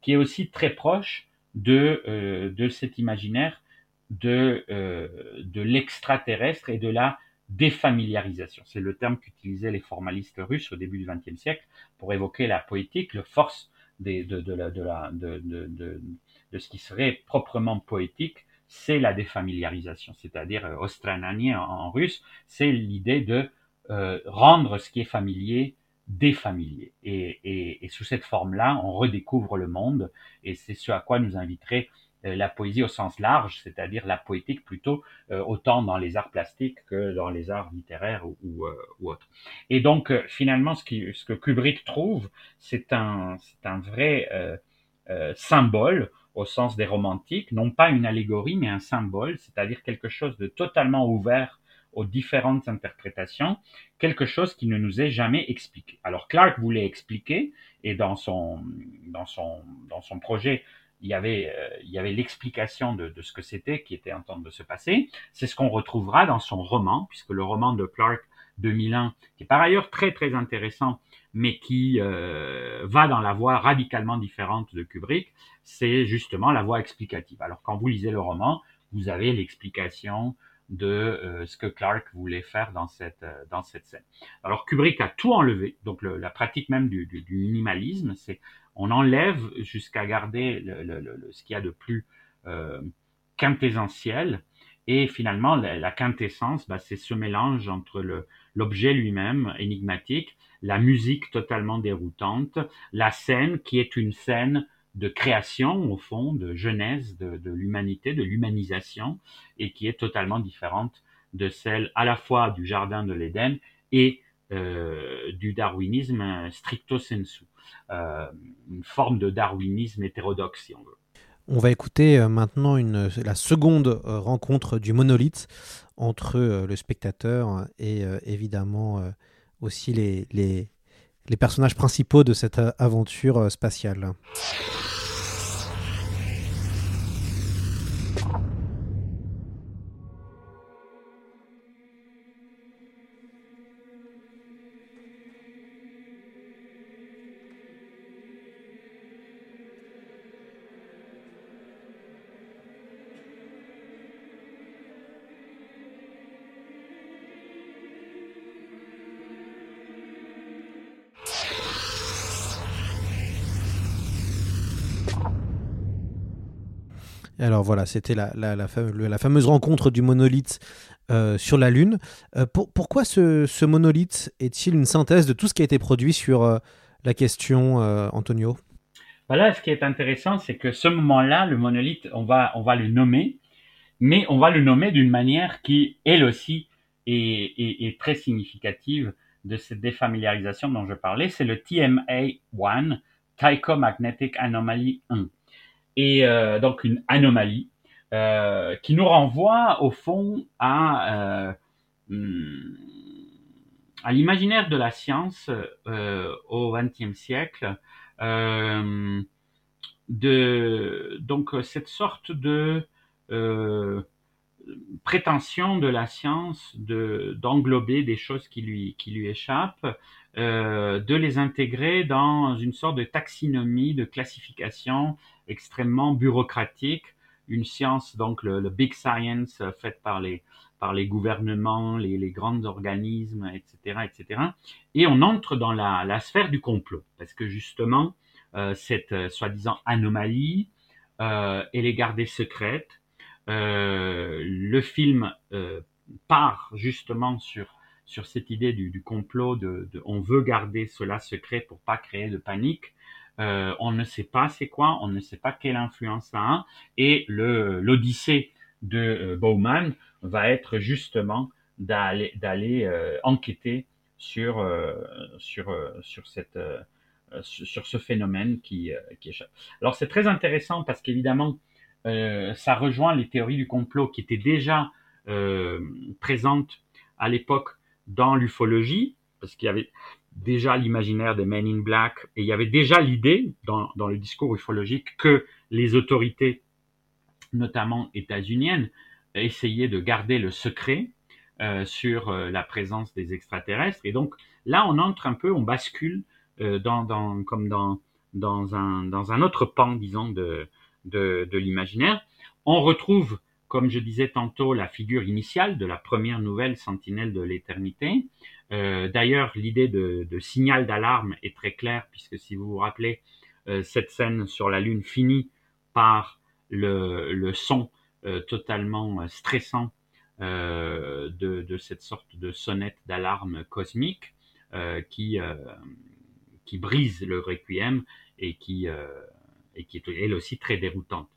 qui est aussi très proche de, euh, de cet imaginaire de, euh, de l'extraterrestre et de la défamiliarisation. C'est le terme qu'utilisaient les formalistes russes au début du XXe siècle pour évoquer la poétique, le force des, de, de, la, de, de, ce qui serait proprement poétique, c'est la défamiliarisation, c'est-à-dire euh, ostrananie en, russe, c'est l'idée de euh, rendre ce qui est familier défamilier. Et, et, et sous cette forme-là, on redécouvre le monde, et c'est ce à quoi nous inviterait la poésie au sens large, c'est-à-dire la poétique plutôt euh, autant dans les arts plastiques que dans les arts littéraires ou, ou, euh, autres. Et donc euh, finalement, ce, qui, ce que Kubrick trouve, c'est un, c'est un vrai euh, symbole au sens des romantiques, non pas une allégorie, mais un symbole, c'est-à-dire quelque chose de totalement ouvert aux différentes interprétations, quelque chose qui ne nous est jamais expliqué. Alors Clark voulait expliquer, et dans son, dans son, dans son projet, il y avait, euh, il y avait l'explication de, ce que c'était qui était en train de se passer. C'est ce qu'on retrouvera dans son roman, puisque le roman de Clark 2001, qui est par ailleurs très très intéressant, mais qui euh, va dans la voie radicalement différente de Kubrick, c'est justement la voie explicative. Alors quand vous lisez le roman, vous avez l'explication de euh, ce que Clark voulait faire dans cette dans cette scène. Alors Kubrick a tout enlevé, donc la pratique même du minimalisme, c'est on enlève jusqu'à garder le, le, le, ce qu'il y a de plus euh, quintessentiel. Et finalement, la, la quintessence, bah, c'est ce mélange entre l'objet lui-même énigmatique, la musique totalement déroutante, la scène qui est une scène de création, au fond, de genèse de, l'humanité, de l'humanisation, et qui est totalement différente de celle à la fois du Jardin de l'Éden et euh, du darwinisme stricto sensu, euh, une forme de darwinisme hétérodoxe, si on veut. On va écouter euh, maintenant la seconde euh, rencontre du monolithe entre euh, le spectateur et évidemment aussi les, les, personnages principaux de cette aventure spatiale. Alors voilà, c'était la, fameuse rencontre du monolithe euh, sur la Lune. Euh, pour, pourquoi ce, monolithe est-il une synthèse de tout ce qui a été produit sur euh, la question, Antonio? Voilà, ce qui est intéressant, c'est que ce moment-là, le monolithe, on va, le nommer, mais on va le nommer d'une manière qui, elle aussi, est, est, est très significative de cette défamiliarisation dont je parlais. C'est le TMA1, Tycho Magnetic Anomaly 1 et euh, donc une anomalie euh, qui nous renvoie au fond à, euh, hmm, à l'imaginaire de la science au XXe siècle, de donc cette sorte de prétention de la science de d'englober des choses qui lui qui lui échappent, de les intégrer dans une sorte de taxinomie, de classification extrêmement bureaucratique, une science donc le, big science euh, faite par les par les gouvernements, les, les grands organismes, etc., etc. Et on entre dans la, la sphère du complot parce que justement euh, cette euh, soi-disant anomalie, elle est gardée secrète. Le film part justement sur sur cette idée du, complot, de, on veut garder cela secret pour pas créer de panique. Euh, on ne sait pas c'est quoi, on ne sait pas quelle influence ça a, et l'odyssée de euh, Bowman va être justement d'aller euh, enquêter sur sur sur cette sur ce phénomène qui qui échappe. Alors c'est très intéressant parce qu'évidemment ça rejoint les théories du complot qui étaient déjà présentes à l'époque dans l'ufologie parce qu'il y avait déjà l'imaginaire des Men in Black et il y avait déjà l'idée dans, dans le discours ufologique que les autorités, notamment états-uniennes, essayaient de garder le secret euh, sur euh, la présence des extraterrestres. Et donc là, on entre un peu, on bascule euh, dans, dans, comme dans, dans, un, dans un autre pan, disons, de, de, de l'imaginaire. On retrouve, comme je disais tantôt, la figure initiale de la première nouvelle Sentinelle de l'éternité, euh, D'ailleurs, l'idée de, de, signal d'alarme est très claire, puisque si vous vous rappelez, euh, cette scène sur la Lune finit par le, le son euh, totalement stressant euh, de, de, cette sorte de sonnette d'alarme cosmique qui, qui brise le requiem et qui, et qui est elle aussi très déroutante.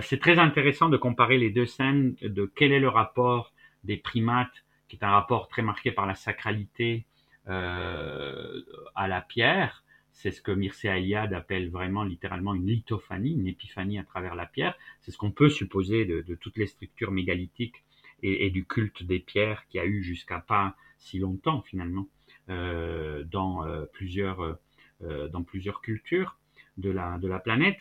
C'est très intéressant de comparer les deux scènes, de quel est le rapport des primates qui est un rapport très marqué par la sacralité euh, à la pierre. C'est ce que Mircea Eliade appelle vraiment littéralement une lithophanie, une épiphanie à travers la pierre. C'est ce qu'on peut supposer de, toutes les structures mégalithiques et, du culte des pierres qui a eu jusqu'à pas si longtemps finalement euh, dans euh, plusieurs dans plusieurs cultures de la de la planète.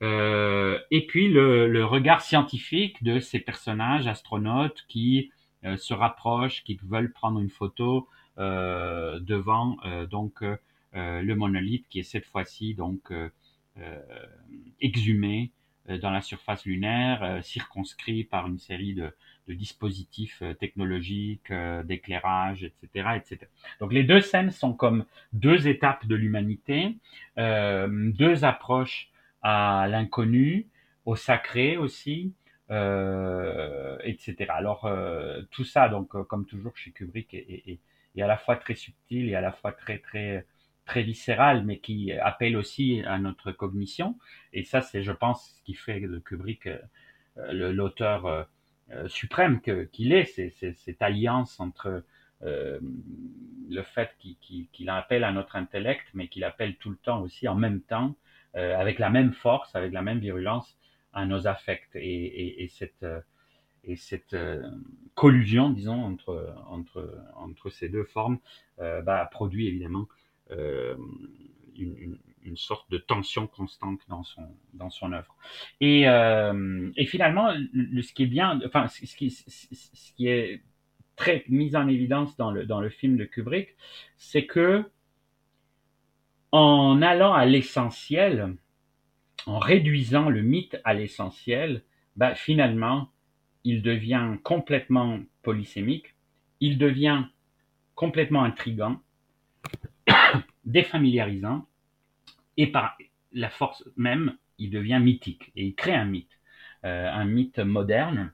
Et puis le, regard scientifique de ces personnages astronautes qui se rapprochent, qui veulent prendre une photo euh, devant euh, donc le monolithe qui est cette fois-ci donc exhumé dans la surface lunaire, circonscrit par une série de, dispositifs technologiques, d'éclairage, etc., etc. Donc les deux scènes sont comme deux étapes de l'humanité, deux approches à l'inconnu, au sacré aussi, euh, etc. Alors euh, tout ça, donc euh, comme toujours chez Kubrick, est, est, est, à la fois très subtil et à la fois très très très viscéral, mais qui appelle aussi à notre cognition. Et ça, c'est, je pense, ce qui fait de Kubrick euh, l'auteur euh, suprême qu'il est, c'est, cette alliance entre euh, le fait qu'il qu qu appelle à notre intellect, mais qu'il appelle tout le temps aussi en même temps, euh, avec la même force, avec la même virulence, à nos affects et, et, et cette et cette euh, collusion, disons, entre entre entre ces deux formes, euh, bah, produit évidemment euh, une, une, une, sorte de tension constante dans son dans son œuvre. Et euh, et finalement, le, ce qui est bien, enfin, ce qui ce qui est très mis en évidence dans le dans le film de Kubrick, c'est que en allant à l'essentiel, en réduisant le mythe à l'essentiel, ben, finalement, il devient complètement polysémique, il devient complètement intrigant, défamiliarisant, et par la force même, il devient mythique, et il crée un mythe, euh, un mythe moderne,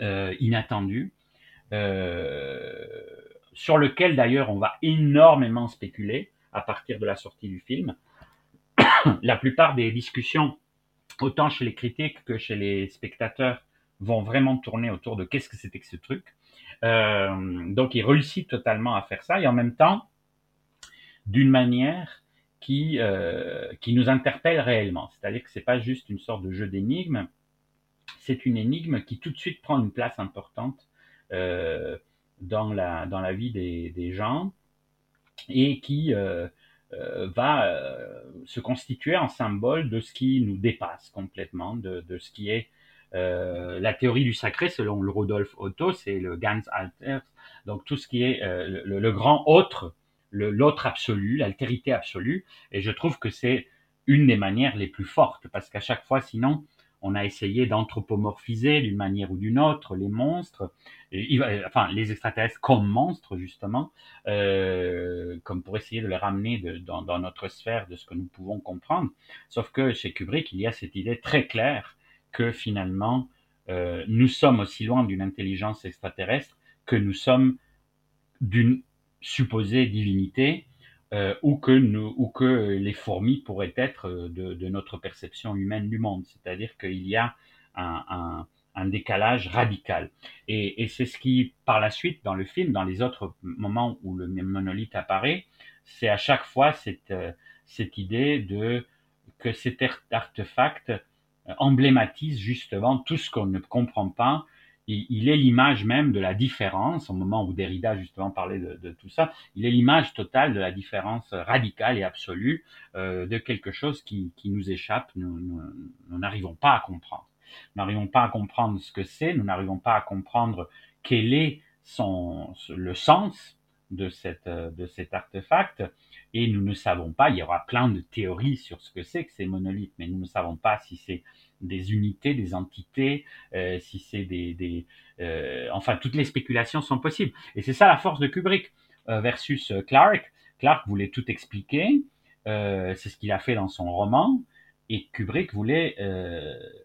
euh, inattendu, euh, sur lequel d'ailleurs on va énormément spéculer à partir de la sortie du film, la plupart des discussions, autant chez les critiques que chez les spectateurs, vont vraiment tourner autour de qu'est-ce que c'était que ce truc. Euh, donc, il réussit totalement à faire ça et en même temps, d'une manière qui, euh, nous interpelle réellement. C'est-à-dire que c'est pas juste une sorte de jeu d'énigmes, c'est une énigme qui tout de suite prend une place importante euh, dans, la, dans vie des, gens et qui va euh, se constituer en symbole de ce qui nous dépasse complètement, de, ce qui est euh, la théorie du sacré selon le Rudolf Otto, c'est le Ganz Alter, donc tout ce qui est euh, le, le, grand autre, l'autre absolu, l'altérité absolue, et je trouve que c'est une des manières les plus fortes, parce qu'à chaque fois, sinon, on a essayé d'anthropomorphiser d'une manière ou d'une autre les monstres, et, enfin les extraterrestres comme monstres justement, euh, comme pour essayer de les ramener dans, notre sphère de ce que nous pouvons comprendre. Sauf que chez Kubrick, il y a cette idée très claire que finalement, euh, nous sommes aussi loin d'une intelligence extraterrestre que nous sommes d'une supposée divinité euh, ou, que nous, ou que les fourmis pourraient être de, de notre perception humaine du monde. C'est-à-dire qu'il y a un, un, un, décalage radical. Et, et c'est ce qui, par la suite, dans le film, dans les autres moments où le monolithe apparaît, c'est à chaque fois cette, cette idée de que cet artefact emblématise justement tout ce qu'on ne comprend pas. Il, est l'image même de la différence, au moment où Derrida justement parlait de, de tout ça, il est l'image totale de la différence radicale et absolue euh, de quelque chose qui, qui nous échappe, nous n'arrivons pas à comprendre. Nous n'arrivons pas à comprendre ce que c'est, nous n'arrivons pas à comprendre quel est son, le sens de, cette, de cet artefact, et nous ne savons pas, il y aura plein de théories sur ce que c'est que ces monolithes, mais nous ne savons pas si c'est des unités, des entités, euh, si c'est des, des euh, enfin toutes les spéculations sont possibles. Et c'est ça la force de Kubrick euh, versus Clark. Clark voulait tout expliquer, c'est ce qu'il a fait dans son roman, et Kubrick voulait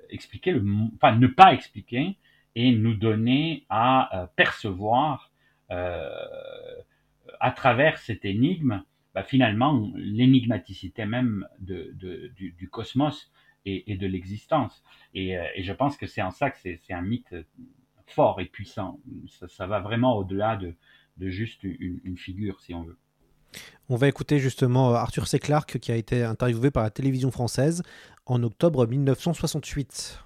expliquer le, enfin ne pas expliquer et nous donner à percevoir à travers cette énigme bah, finalement l'énigmaticité même du, cosmos et, et de l'existence. Et, euh, et, je pense que c'est en ça que c'est un mythe fort et puissant. Ça, ça va vraiment au-delà de, de, juste une, une, figure, si on veut. On va écouter justement Arthur C. Clarke qui a été interviewé par la télévision française en octobre 1968.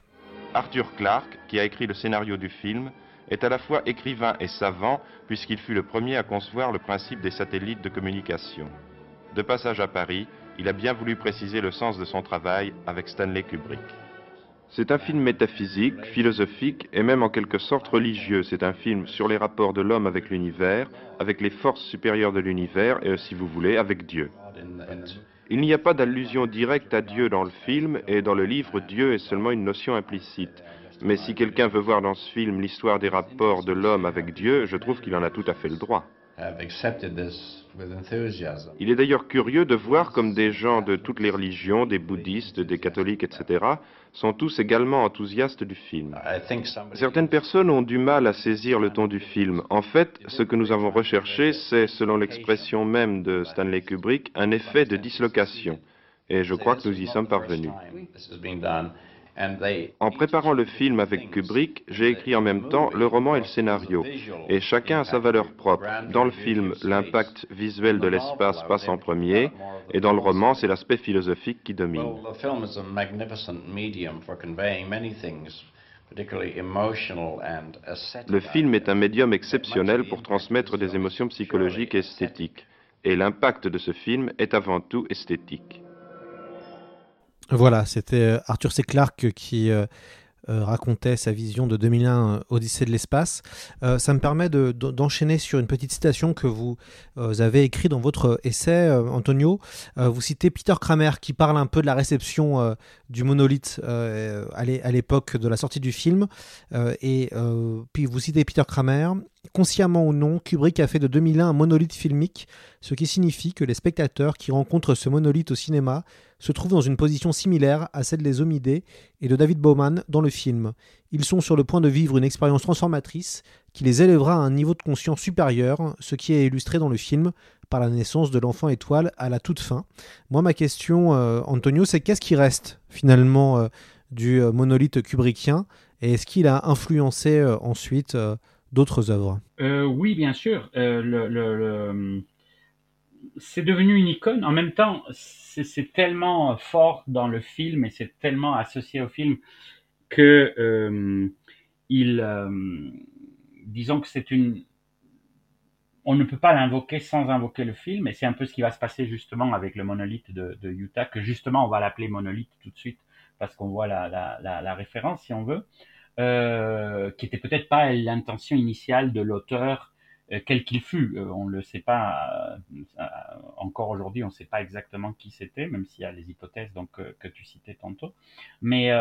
Arthur Clarke, qui a écrit le scénario du film, est à la fois écrivain et savant puisqu'il fut le premier à concevoir le principe des satellites de communication. De passage à Paris, il a bien voulu préciser le sens de son travail avec Stanley Kubrick. C'est un film métaphysique, philosophique et même en quelque sorte religieux. C'est un film sur les rapports de l'homme avec l'univers, avec les forces supérieures de l'univers et, si vous voulez, avec Dieu. Il n'y a pas d'allusion directe à Dieu dans le film et dans le livre, Dieu est seulement une notion implicite. Mais si quelqu'un veut voir dans ce film l'histoire des rapports de l'homme avec Dieu, je trouve qu'il en a tout à fait le droit. Il est d'ailleurs curieux de voir comme des gens de toutes les religions, des bouddhistes, des catholiques, etc., sont tous également enthousiastes du film. Certaines personnes ont du mal à saisir le ton du film. En fait, ce que nous avons recherché, c'est, selon l'expression même de Stanley Kubrick, un effet de dislocation. Et je crois que nous y sommes parvenus. En préparant le film avec Kubrick, j'ai écrit en même temps le roman et le scénario, et chacun a sa valeur propre. Dans le film, l'impact visuel de l'espace passe en premier, et dans le roman, c'est l'aspect philosophique qui domine. Le film est un médium exceptionnel pour transmettre des émotions psychologiques et esthétiques, et l'impact de ce film est avant tout esthétique. Voilà, c'était euh, Arthur C. Clarke qui euh, euh, racontait sa vision de 2001 Odyssée de l'espace. Ça me permet d'enchaîner de, sur une petite citation que vous euh, avez écrite dans votre essai, Antonio. vous citez Peter Kramer qui parle un peu de la réception du monolithe à l'époque de la sortie du film. et puis vous citez Peter Kramer. Consciemment ou non, Kubrick a fait de 2001 un monolithe filmique, ce qui signifie que les spectateurs qui rencontrent ce monolithe au cinéma se trouvent dans une position similaire à celle des homidés et de David Bowman dans le film. Ils sont sur le point de vivre une expérience transformatrice qui les élèvera à un niveau de conscience supérieur, ce qui est illustré dans le film par la naissance de l'enfant étoile à la toute fin. Moi, ma question, euh, Antonio, c'est qu'est-ce qui reste finalement euh, du euh, monolithe kubrickien et est-ce qu'il a influencé ensuite d'autres œuvres euh, Oui, bien sûr. Euh. C'est devenu une icône. En même temps, c'est tellement fort dans le film et c'est tellement associé au film que euh, il, disons que c'est une, on ne peut pas l'invoquer sans invoquer le film et c'est un peu ce qui va se passer justement avec le monolithe de, Utah que justement on va l'appeler monolithe tout de suite parce qu'on voit la, référence si on veut euh, qui était peut-être pas l'intention initiale de l'auteur, euh, quel qu'il fût. Euh, on le sait pas encore aujourd'hui, on ne sait pas exactement qui c'était, même s'il y a les hypothèses donc que tu citais tantôt. Mais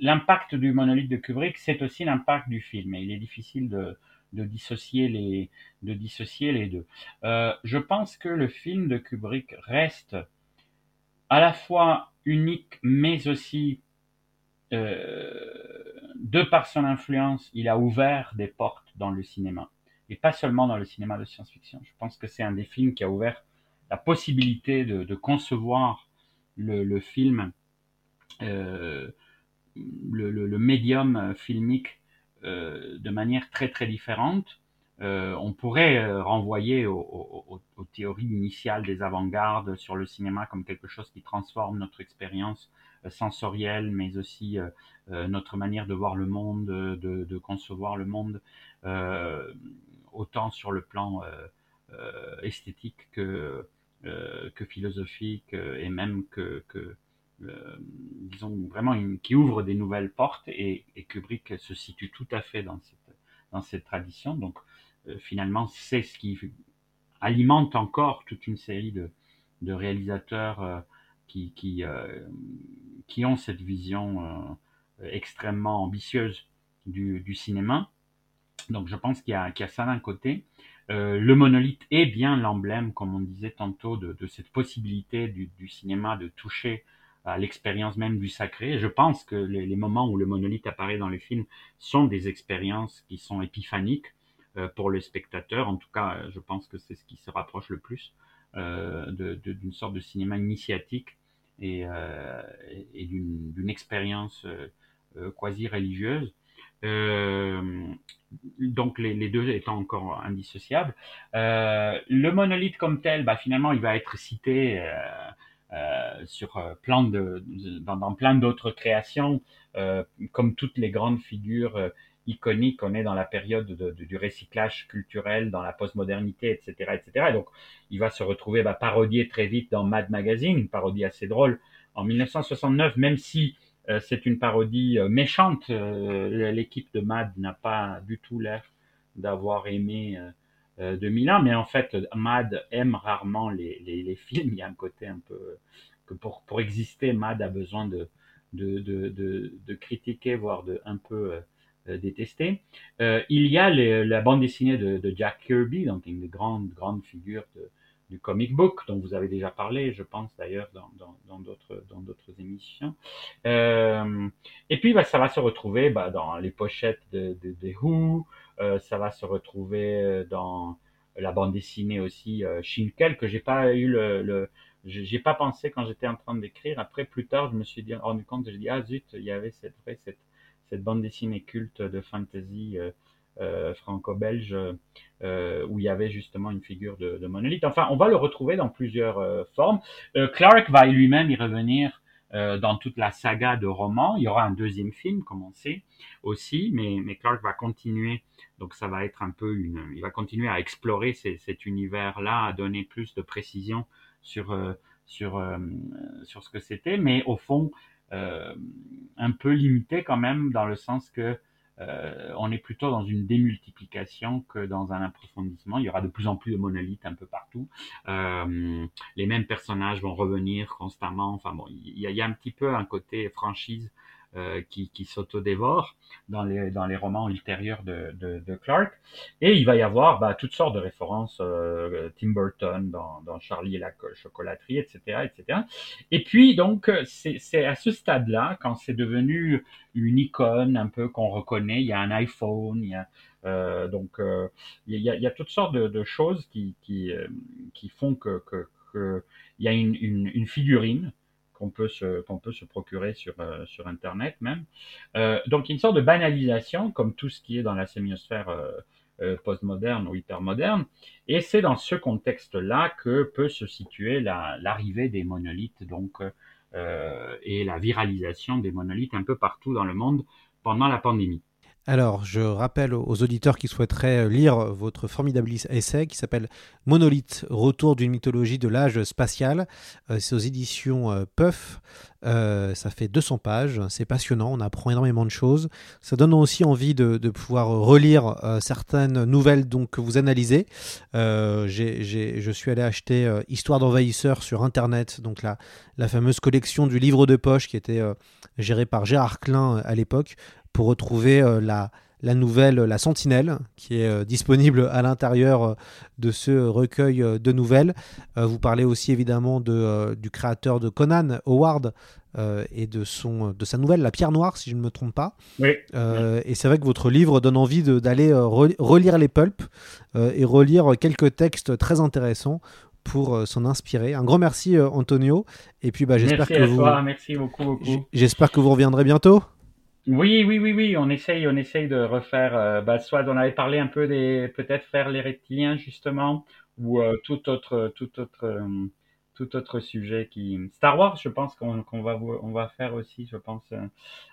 l'impact du monolithe de Kubrick, c'est aussi l'impact du film, et il est difficile de de dissocier les de dissocier les deux. Je pense que le film de Kubrick reste à la fois unique mais aussi de par son influence, il a ouvert des portes dans le cinéma. Et pas seulement dans le cinéma de science-fiction. Je pense que c'est un des films qui a ouvert la possibilité de, concevoir le, film, euh, le, médium filmique euh, de manière très très différente. Euh, on pourrait euh, renvoyer aux, théories initiales des avant-gardes sur le cinéma comme quelque chose qui transforme notre expérience euh, sensorielle, mais aussi euh, notre manière de voir le monde, de, concevoir le monde, autant sur le plan esthétique que, que philosophique et même que, disons vraiment qui ouvre des nouvelles portes et, et Kubrick se situe tout à fait dans cette, dans cette tradition. Donc euh, finalement, c'est ce qui alimente encore toute une série de, de réalisateurs euh, qui, qui, euh, qui, ont cette vision extrêmement ambitieuse du, du, cinéma. Donc je pense qu'il y, qu y, a ça d'un côté. Euh, le monolithe est bien l'emblème, comme on disait tantôt, de, cette possibilité du, cinéma de toucher à l'expérience même du sacré. Je pense que les, moments où le monolithe apparaît dans les films sont des expériences qui sont épiphaniques euh, pour le spectateur. En tout cas, je pense que c'est ce qui se rapproche le plus euh, d'une sorte de cinéma initiatique et, euh, et d'une expérience euh, quasi religieuse. Euh, donc les, les, deux étant encore indissociables. Euh, le monolithe comme tel, bah, finalement, il va être cité euh, euh, sur plein de, dans plein d'autres créations, comme toutes les grandes figures iconique qu'on est dans la période de, de, du recyclage culturel, dans la postmodernité, etc., etc. Et donc, il va se retrouver bah, parodié très vite dans Mad Magazine, une parodie assez drôle en 1969, même si euh, c'est une parodie euh, méchante. Euh, l'équipe de Mad n'a pas du tout l'air d'avoir aimé euh, 2001, mais en fait, Mad aime rarement les, films. Il y a un côté un peu que pour, pour exister, Mad a besoin de, de, de, de, de critiquer, voire de un peu détesté. Euh, il y a la bande dessinée de, Jack Kirby, donc une des grandes, du comic book, dont vous avez déjà parlé, je pense d'ailleurs dans d'autres dans, émissions. Euh, et puis bah, ça va se retrouver bah, dans les pochettes de, Who, euh, ça va se retrouver dans la bande dessinée aussi euh, Shinkel, que j'ai pas eu le, le j'ai pas pensé quand j'étais en train d'écrire. Après, plus tard, je me suis dit, rendu compte, j'ai dit, ah zut, il y avait cette, cette, cette bande dessinée culte de fantasy euh, euh, franco-belge euh, où il y avait justement une figure de, de, monolithe. Enfin, on va le retrouver dans plusieurs formes. Clark va lui-même y revenir dans toute la saga de romans. Il y aura un deuxième film, comme on sait aussi, mais, mais Clark va continuer. Donc ça va être un peu une, il va continuer à explorer cet univers-là, à donner plus de précision sur sur sur ce que c'était, mais au fond, un peu limité quand même dans le sens que euh, on est plutôt dans une démultiplication que dans un approfondissement. Il y aura de plus en plus de monolithes un peu partout. Euh, les mêmes personnages vont revenir constamment. Enfin bon, il y a un petit peu un côté franchise euh, qui, qui s'autodévore dans les, dans les romans ultérieurs de, de, de, Clark. Et il va y avoir bah, toutes sortes de références, euh, Tim Burton dans, dans, Charlie et la chocolaterie, etc. etc. Et puis, donc, c'est à ce stade-là, quand c'est devenu une icône un peu qu'on reconnaît, il y a un iPhone, il y a... Euh, donc, euh, il, y a, il y a toutes sortes de, de choses qui, qui, euh, qui font que, que, que, il y a une, une, une figurine qu'on peut se qu'on peut se procurer sur euh, sur internet même. Euh, donc une sorte de banalisation comme tout ce qui est dans la sémiosphère euh, postmoderne ou hypermoderne. Et c'est dans ce contexte-là que peut se situer l'arrivée la, des monolithes donc et la viralisation des monolithes un peu partout dans le monde pendant la pandémie. Alors, je rappelle aux auditeurs qui souhaiteraient lire votre formidable essai qui s'appelle Monolithe, retour d'une mythologie de l'âge spatial. Euh, c'est aux éditions euh, Puff. Euh, ça fait 200 pages. C'est passionnant. On apprend énormément de choses. Ça donne aussi envie de, pouvoir relire euh, certaines nouvelles donc, que vous analysez. Euh, je suis allé acheter euh, Histoire d'envahisseur sur Internet, donc la, la fameuse collection du livre de poche qui était gérée par Gérard Klein à l'époque pour retrouver euh, la, la nouvelle La Sentinelle, qui est euh, disponible à l'intérieur euh, de ce recueil de nouvelles. vous parlez aussi évidemment de, du créateur de Conan, Howard, et de, son, de sa nouvelle La Pierre Noire, si je ne me trompe pas. Oui. et c'est vrai que votre livre donne envie d'aller relire les pulps et relire quelques textes très intéressants pour s'en inspirer. Un grand merci Antonio. Et puis bah, j'espère que vous. merci beaucoup. beaucoup. J'espère que vous reviendrez bientôt. Oui, oui, oui, oui, on essaye, on essaye de refaire. Euh, bah, soit on avait parlé un peu des, peut-être faire les reptiliens justement, ou euh, tout autre, tout autre, euh, tout autre sujet qui. Star Wars, je pense qu'on va, on va faire aussi, je pense.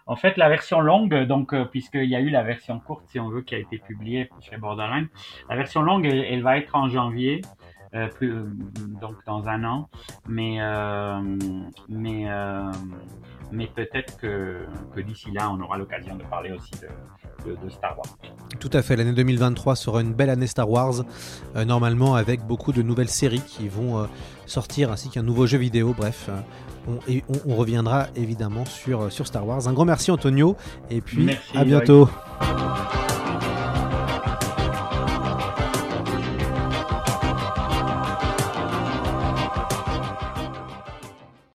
En fait, la version longue, donc puisqu'il y a eu la version courte, si on veut, qui a été publiée chez Borderline, la version longue, elle va être en janvier. Euh, plus, euh, donc dans un an. Mais, euh, mais, mais peut-être que, que d'ici là, on aura l'occasion de parler aussi de, de, Star Wars. Tout à fait, l'année 2023 sera une belle année Star Wars, normalement avec beaucoup de nouvelles séries qui vont sortir, ainsi qu'un nouveau jeu vidéo, bref. On, et on, reviendra évidemment sur, sur Star Wars. Un grand merci Antonio, et puis à bientôt.